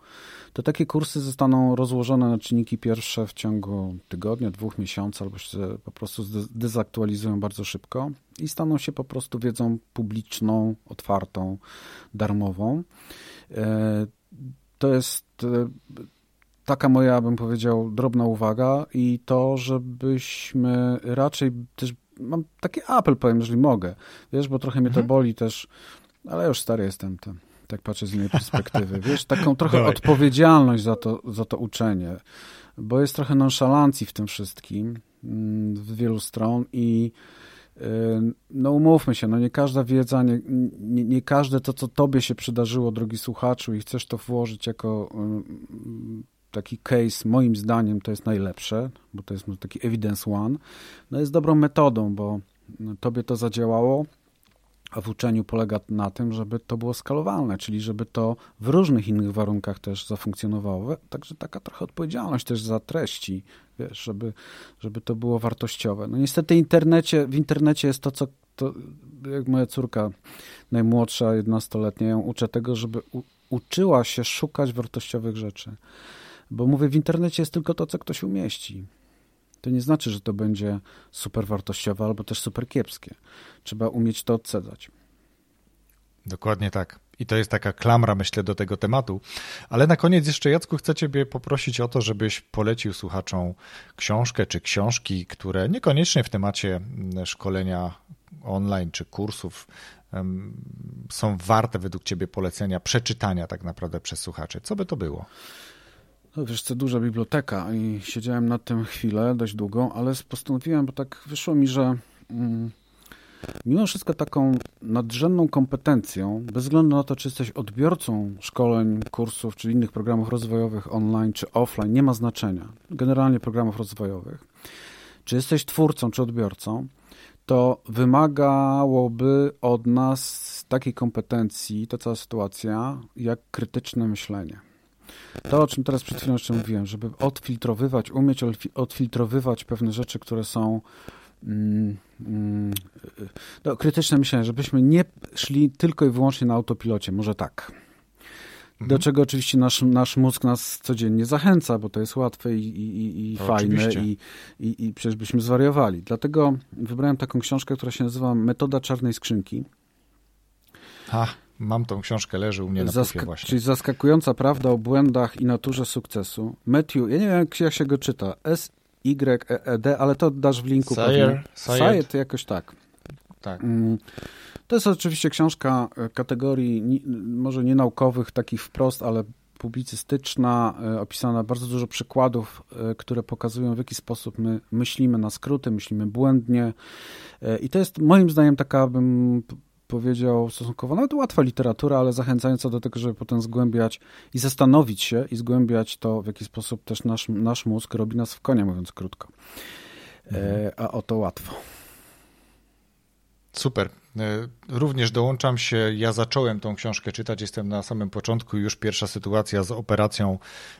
to takie kursy zostaną rozłożone na czynniki pierwsze w ciągu tygodnia, dwóch miesięcy albo się po prostu dezaktualizują bardzo szybko i staną się po prostu wiedzą publiczną, otwartą, darmową. E, to jest e, taka moja, bym powiedział, drobna uwaga i to, żebyśmy raczej też mam taki apel, powiem, jeżeli mogę. Wiesz, bo trochę mnie to mhm. boli też, ale już stary jestem, to, tak patrzę z innej perspektywy. Wiesz, taką (laughs) trochę Dawaj. odpowiedzialność za to, za to uczenie, bo jest trochę nonszalancji w tym wszystkim mm, z wielu stron i y, no umówmy się, no nie każda wiedza, nie, nie, nie, każde to, co tobie się przydarzyło, drogi słuchaczu, i chcesz to włożyć jako taki case, moim zdaniem, to jest najlepsze, bo to jest taki evidence one, no jest dobrą metodą, bo tobie to zadziałało, a w uczeniu polega na tym, żeby to było skalowalne, czyli żeby to w różnych innych warunkach też zafunkcjonowało. Także taka trochę odpowiedzialność też za treści, wiesz, żeby, żeby to było wartościowe. No niestety internecie, w internecie jest to, co to, jak moja córka najmłodsza, 11-letnia, ją uczę tego, żeby u, uczyła się szukać wartościowych rzeczy. Bo mówię, w internecie jest tylko to, co ktoś umieści. To nie znaczy, że to będzie super wartościowe albo też super kiepskie. Trzeba umieć to odcedzać. Dokładnie tak. I to jest taka klamra, myślę, do tego tematu. Ale na koniec jeszcze, Jacku, chcę Ciebie poprosić o to, żebyś polecił słuchaczom książkę czy książki, które niekoniecznie w temacie mm, szkolenia online czy kursów są warte według Ciebie polecenia, przeczytania tak naprawdę przez słuchaczy. Co by to było? No, wiesz co, duża biblioteka i siedziałem nad tym chwilę, dość długą, ale postanowiłem, bo tak wyszło mi, że mm, mimo wszystko taką nadrzędną kompetencją, bez względu na to, czy jesteś odbiorcą szkoleń, kursów, czy innych programów rozwojowych online, czy offline, nie ma znaczenia. Generalnie programów rozwojowych. Czy jesteś twórcą, czy odbiorcą, to wymagałoby od nas takiej kompetencji, ta cała sytuacja, jak krytyczne myślenie. To, o czym teraz przed chwilą jeszcze mówiłem, żeby odfiltrowywać, umieć odfiltrowywać pewne rzeczy, które są mm, mm, no, krytyczne myślenie, żebyśmy nie szli tylko i wyłącznie na autopilocie, może tak. Do mhm. czego oczywiście nasz, nasz mózg nas codziennie zachęca, bo to jest łatwe i, i, i fajne i, i, i przecież byśmy zwariowali. Dlatego wybrałem taką książkę, która się nazywa Metoda czarnej skrzynki. Ha. Mam tą książkę, leży u mnie na Zask- właśnie. Czyli zaskakująca prawda o błędach i naturze sukcesu. Matthew, ja nie wiem jak, jak się go czyta, S-Y-E-E-D, ale to dasz w linku. Sayer. Sayer, jakoś tak. Tak. Mm. To jest oczywiście książka e, kategorii może nie naukowych, takich wprost, ale publicystyczna, e, opisana bardzo dużo przykładów, e, które pokazują, w jaki sposób my myślimy na skróty, myślimy błędnie. I to jest moim zdaniem taka, bym powiedział, stosunkowo nawet łatwa literatura, ale zachęcająca do tego, żeby potem zgłębiać i zastanowić się i zgłębiać to, w jaki sposób też nasz, nasz mózg robi nas w konia, mówiąc krótko. E, mhm. a o to łatwo. Super. E, również dołączam się. Ja zacząłem tą książkę czytać, jestem na samym początku. Już pierwsza sytuacja z operacją,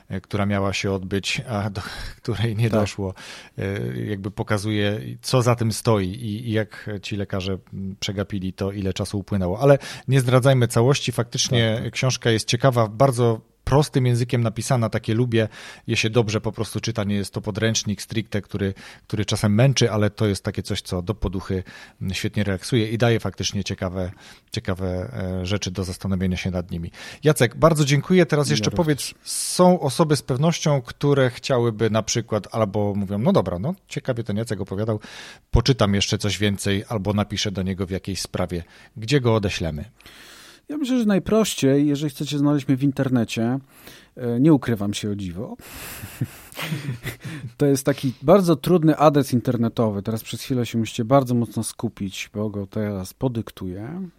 e, która miała się odbyć, a do (laughs) której nie tak. doszło, e, jakby pokazuje, co za tym stoi i jak ci lekarze przegapili to, ile czasu upłynęło. Ale nie zdradzajmy całości. Faktycznie tak. tak. książka jest ciekawa, bardzo prostym językiem napisana, takie lubię, je się dobrze po prostu czyta, nie jest to podręcznik stricte, który, który czasem męczy, ale to jest takie coś, co do poduchy świetnie relaksuje i daje faktycznie ciekawe, ciekawe e, rzeczy do zastanowienia się nad nimi. Jacek, bardzo dziękuję. Teraz jeszcze ja powiedz, są osoby z pewnością, które chciałyby na przykład albo mówią, no dobra, no ciekawie ten Jacek opowiadał, poczytam jeszcze coś więcej albo napiszę do niego w jakiejś sprawie. Gdzie go odeślemy? Ja myślę, że najprościej, jeżeli chcecie znaleźć mnie w internecie, e, nie ukrywam się o dziwo. (laughs) To jest taki bardzo trudny adres internetowy. Teraz przez chwilę się musicie bardzo mocno skupić, bo go teraz podyktuję.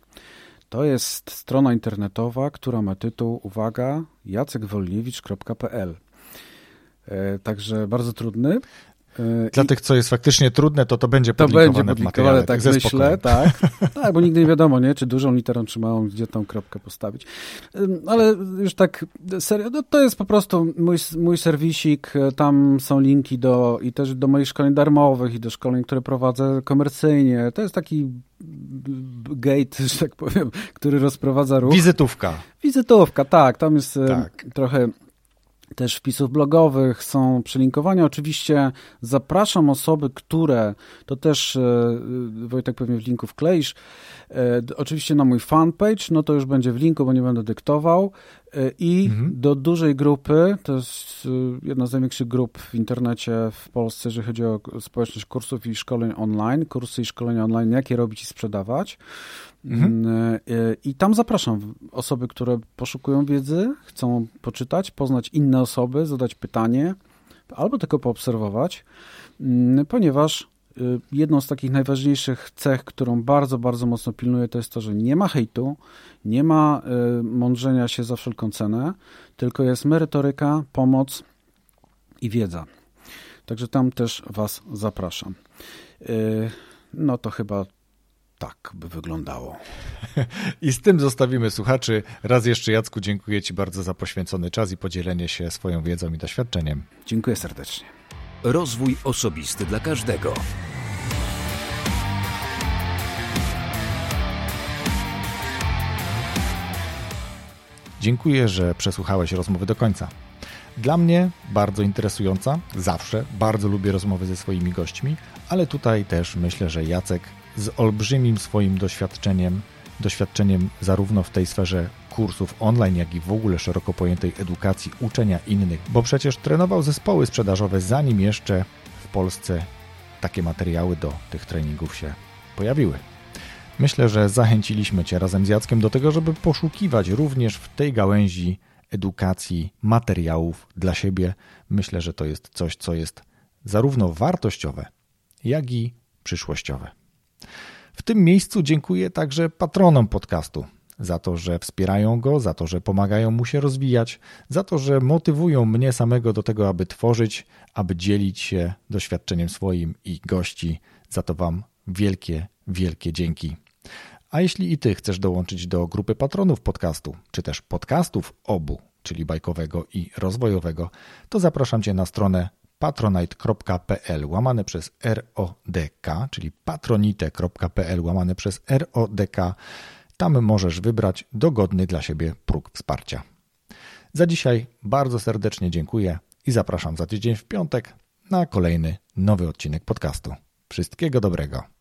To jest strona internetowa, która ma tytuł, uwaga, jacekwolniewicz.pl. E, także bardzo trudny. Dla I... tych, co jest faktycznie trudne, to to będzie to publikowane będzie publikowane, tak myślę, tak. tak, (laughs) bo nigdy nie wiadomo, nie, czy dużą literą, czy małą, gdzie tą kropkę postawić. Ale już tak serio, no to jest po prostu mój, mój serwisik, tam są linki do i też do moich szkoleń darmowych i do szkoleń, które prowadzę komercyjnie. To jest taki gate, że tak powiem, który rozprowadza ruch. Wizytówka. Wizytówka, tak. Tam jest tak. trochę też wpisów blogowych, są przelinkowania. Oczywiście zapraszam osoby, które, to też e, Wojtek pewnie w linku wkleisz, e, oczywiście na mój fanpage, no to już będzie w linku, bo nie będę dyktował e, i mhm. do dużej grupy, to jest jedna z największych grup w internecie w Polsce, jeżeli chodzi o społeczność kursów i szkoleń online, kursy i szkolenia online, jakie robić i sprzedawać. Mhm. E, I tam zapraszam osoby, które poszukują wiedzy, chcą poczytać, poznać inne osoby, zadać pytanie albo tylko poobserwować, mm, ponieważ jedną z takich najważniejszych cech, którą bardzo, bardzo mocno pilnuję, to jest to, że nie ma hejtu, nie ma y, mądrzenia się za wszelką cenę, tylko jest merytoryka, pomoc i wiedza. Także tam też Was zapraszam. Y, no to chyba tak by wyglądało. (laughs) I z tym zostawimy słuchaczy. Raz jeszcze Jacku dziękuję Ci bardzo za poświęcony czas i podzielenie się swoją wiedzą i doświadczeniem. Dziękuję serdecznie. Rozwój osobisty dla każdego. Dziękuję, że przesłuchałeś rozmowy do końca. Dla mnie bardzo interesująca, zawsze bardzo lubię rozmowy ze swoimi gośćmi, ale tutaj też myślę, że Jacek z olbrzymim swoim doświadczeniem, doświadczeniem zarówno w tej sferze kursów online, jak i w ogóle szeroko pojętej edukacji, uczenia innych, bo przecież trenował zespoły sprzedażowe, zanim jeszcze w Polsce takie materiały do tych treningów się pojawiły. Myślę, że zachęciliśmy Cię razem z Jackiem do tego, żeby poszukiwać również w tej gałęzi edukacji materiałów dla siebie. Myślę, że to jest coś, co jest zarówno wartościowe, jak i przyszłościowe. W tym miejscu dziękuję także patronom podcastu za to, że wspierają go, za to, że pomagają mu się rozwijać, za to, że motywują mnie samego do tego, aby tworzyć, aby dzielić się doświadczeniem swoim i gości. Za to Wam wielkie, wielkie dzięki. A jeśli i Ty chcesz dołączyć do grupy patronów podcastu, czy też podcastów obu, czyli bajkowego i rozwojowego, to zapraszam Cię na stronę patronite.pl łamane przez RODK, czyli patronite.pl łamane przez RODK. Tam możesz wybrać dogodny dla siebie próg wsparcia. Za dzisiaj bardzo serdecznie dziękuję i zapraszam za tydzień w piątek na kolejny nowy odcinek podcastu. Wszystkiego dobrego.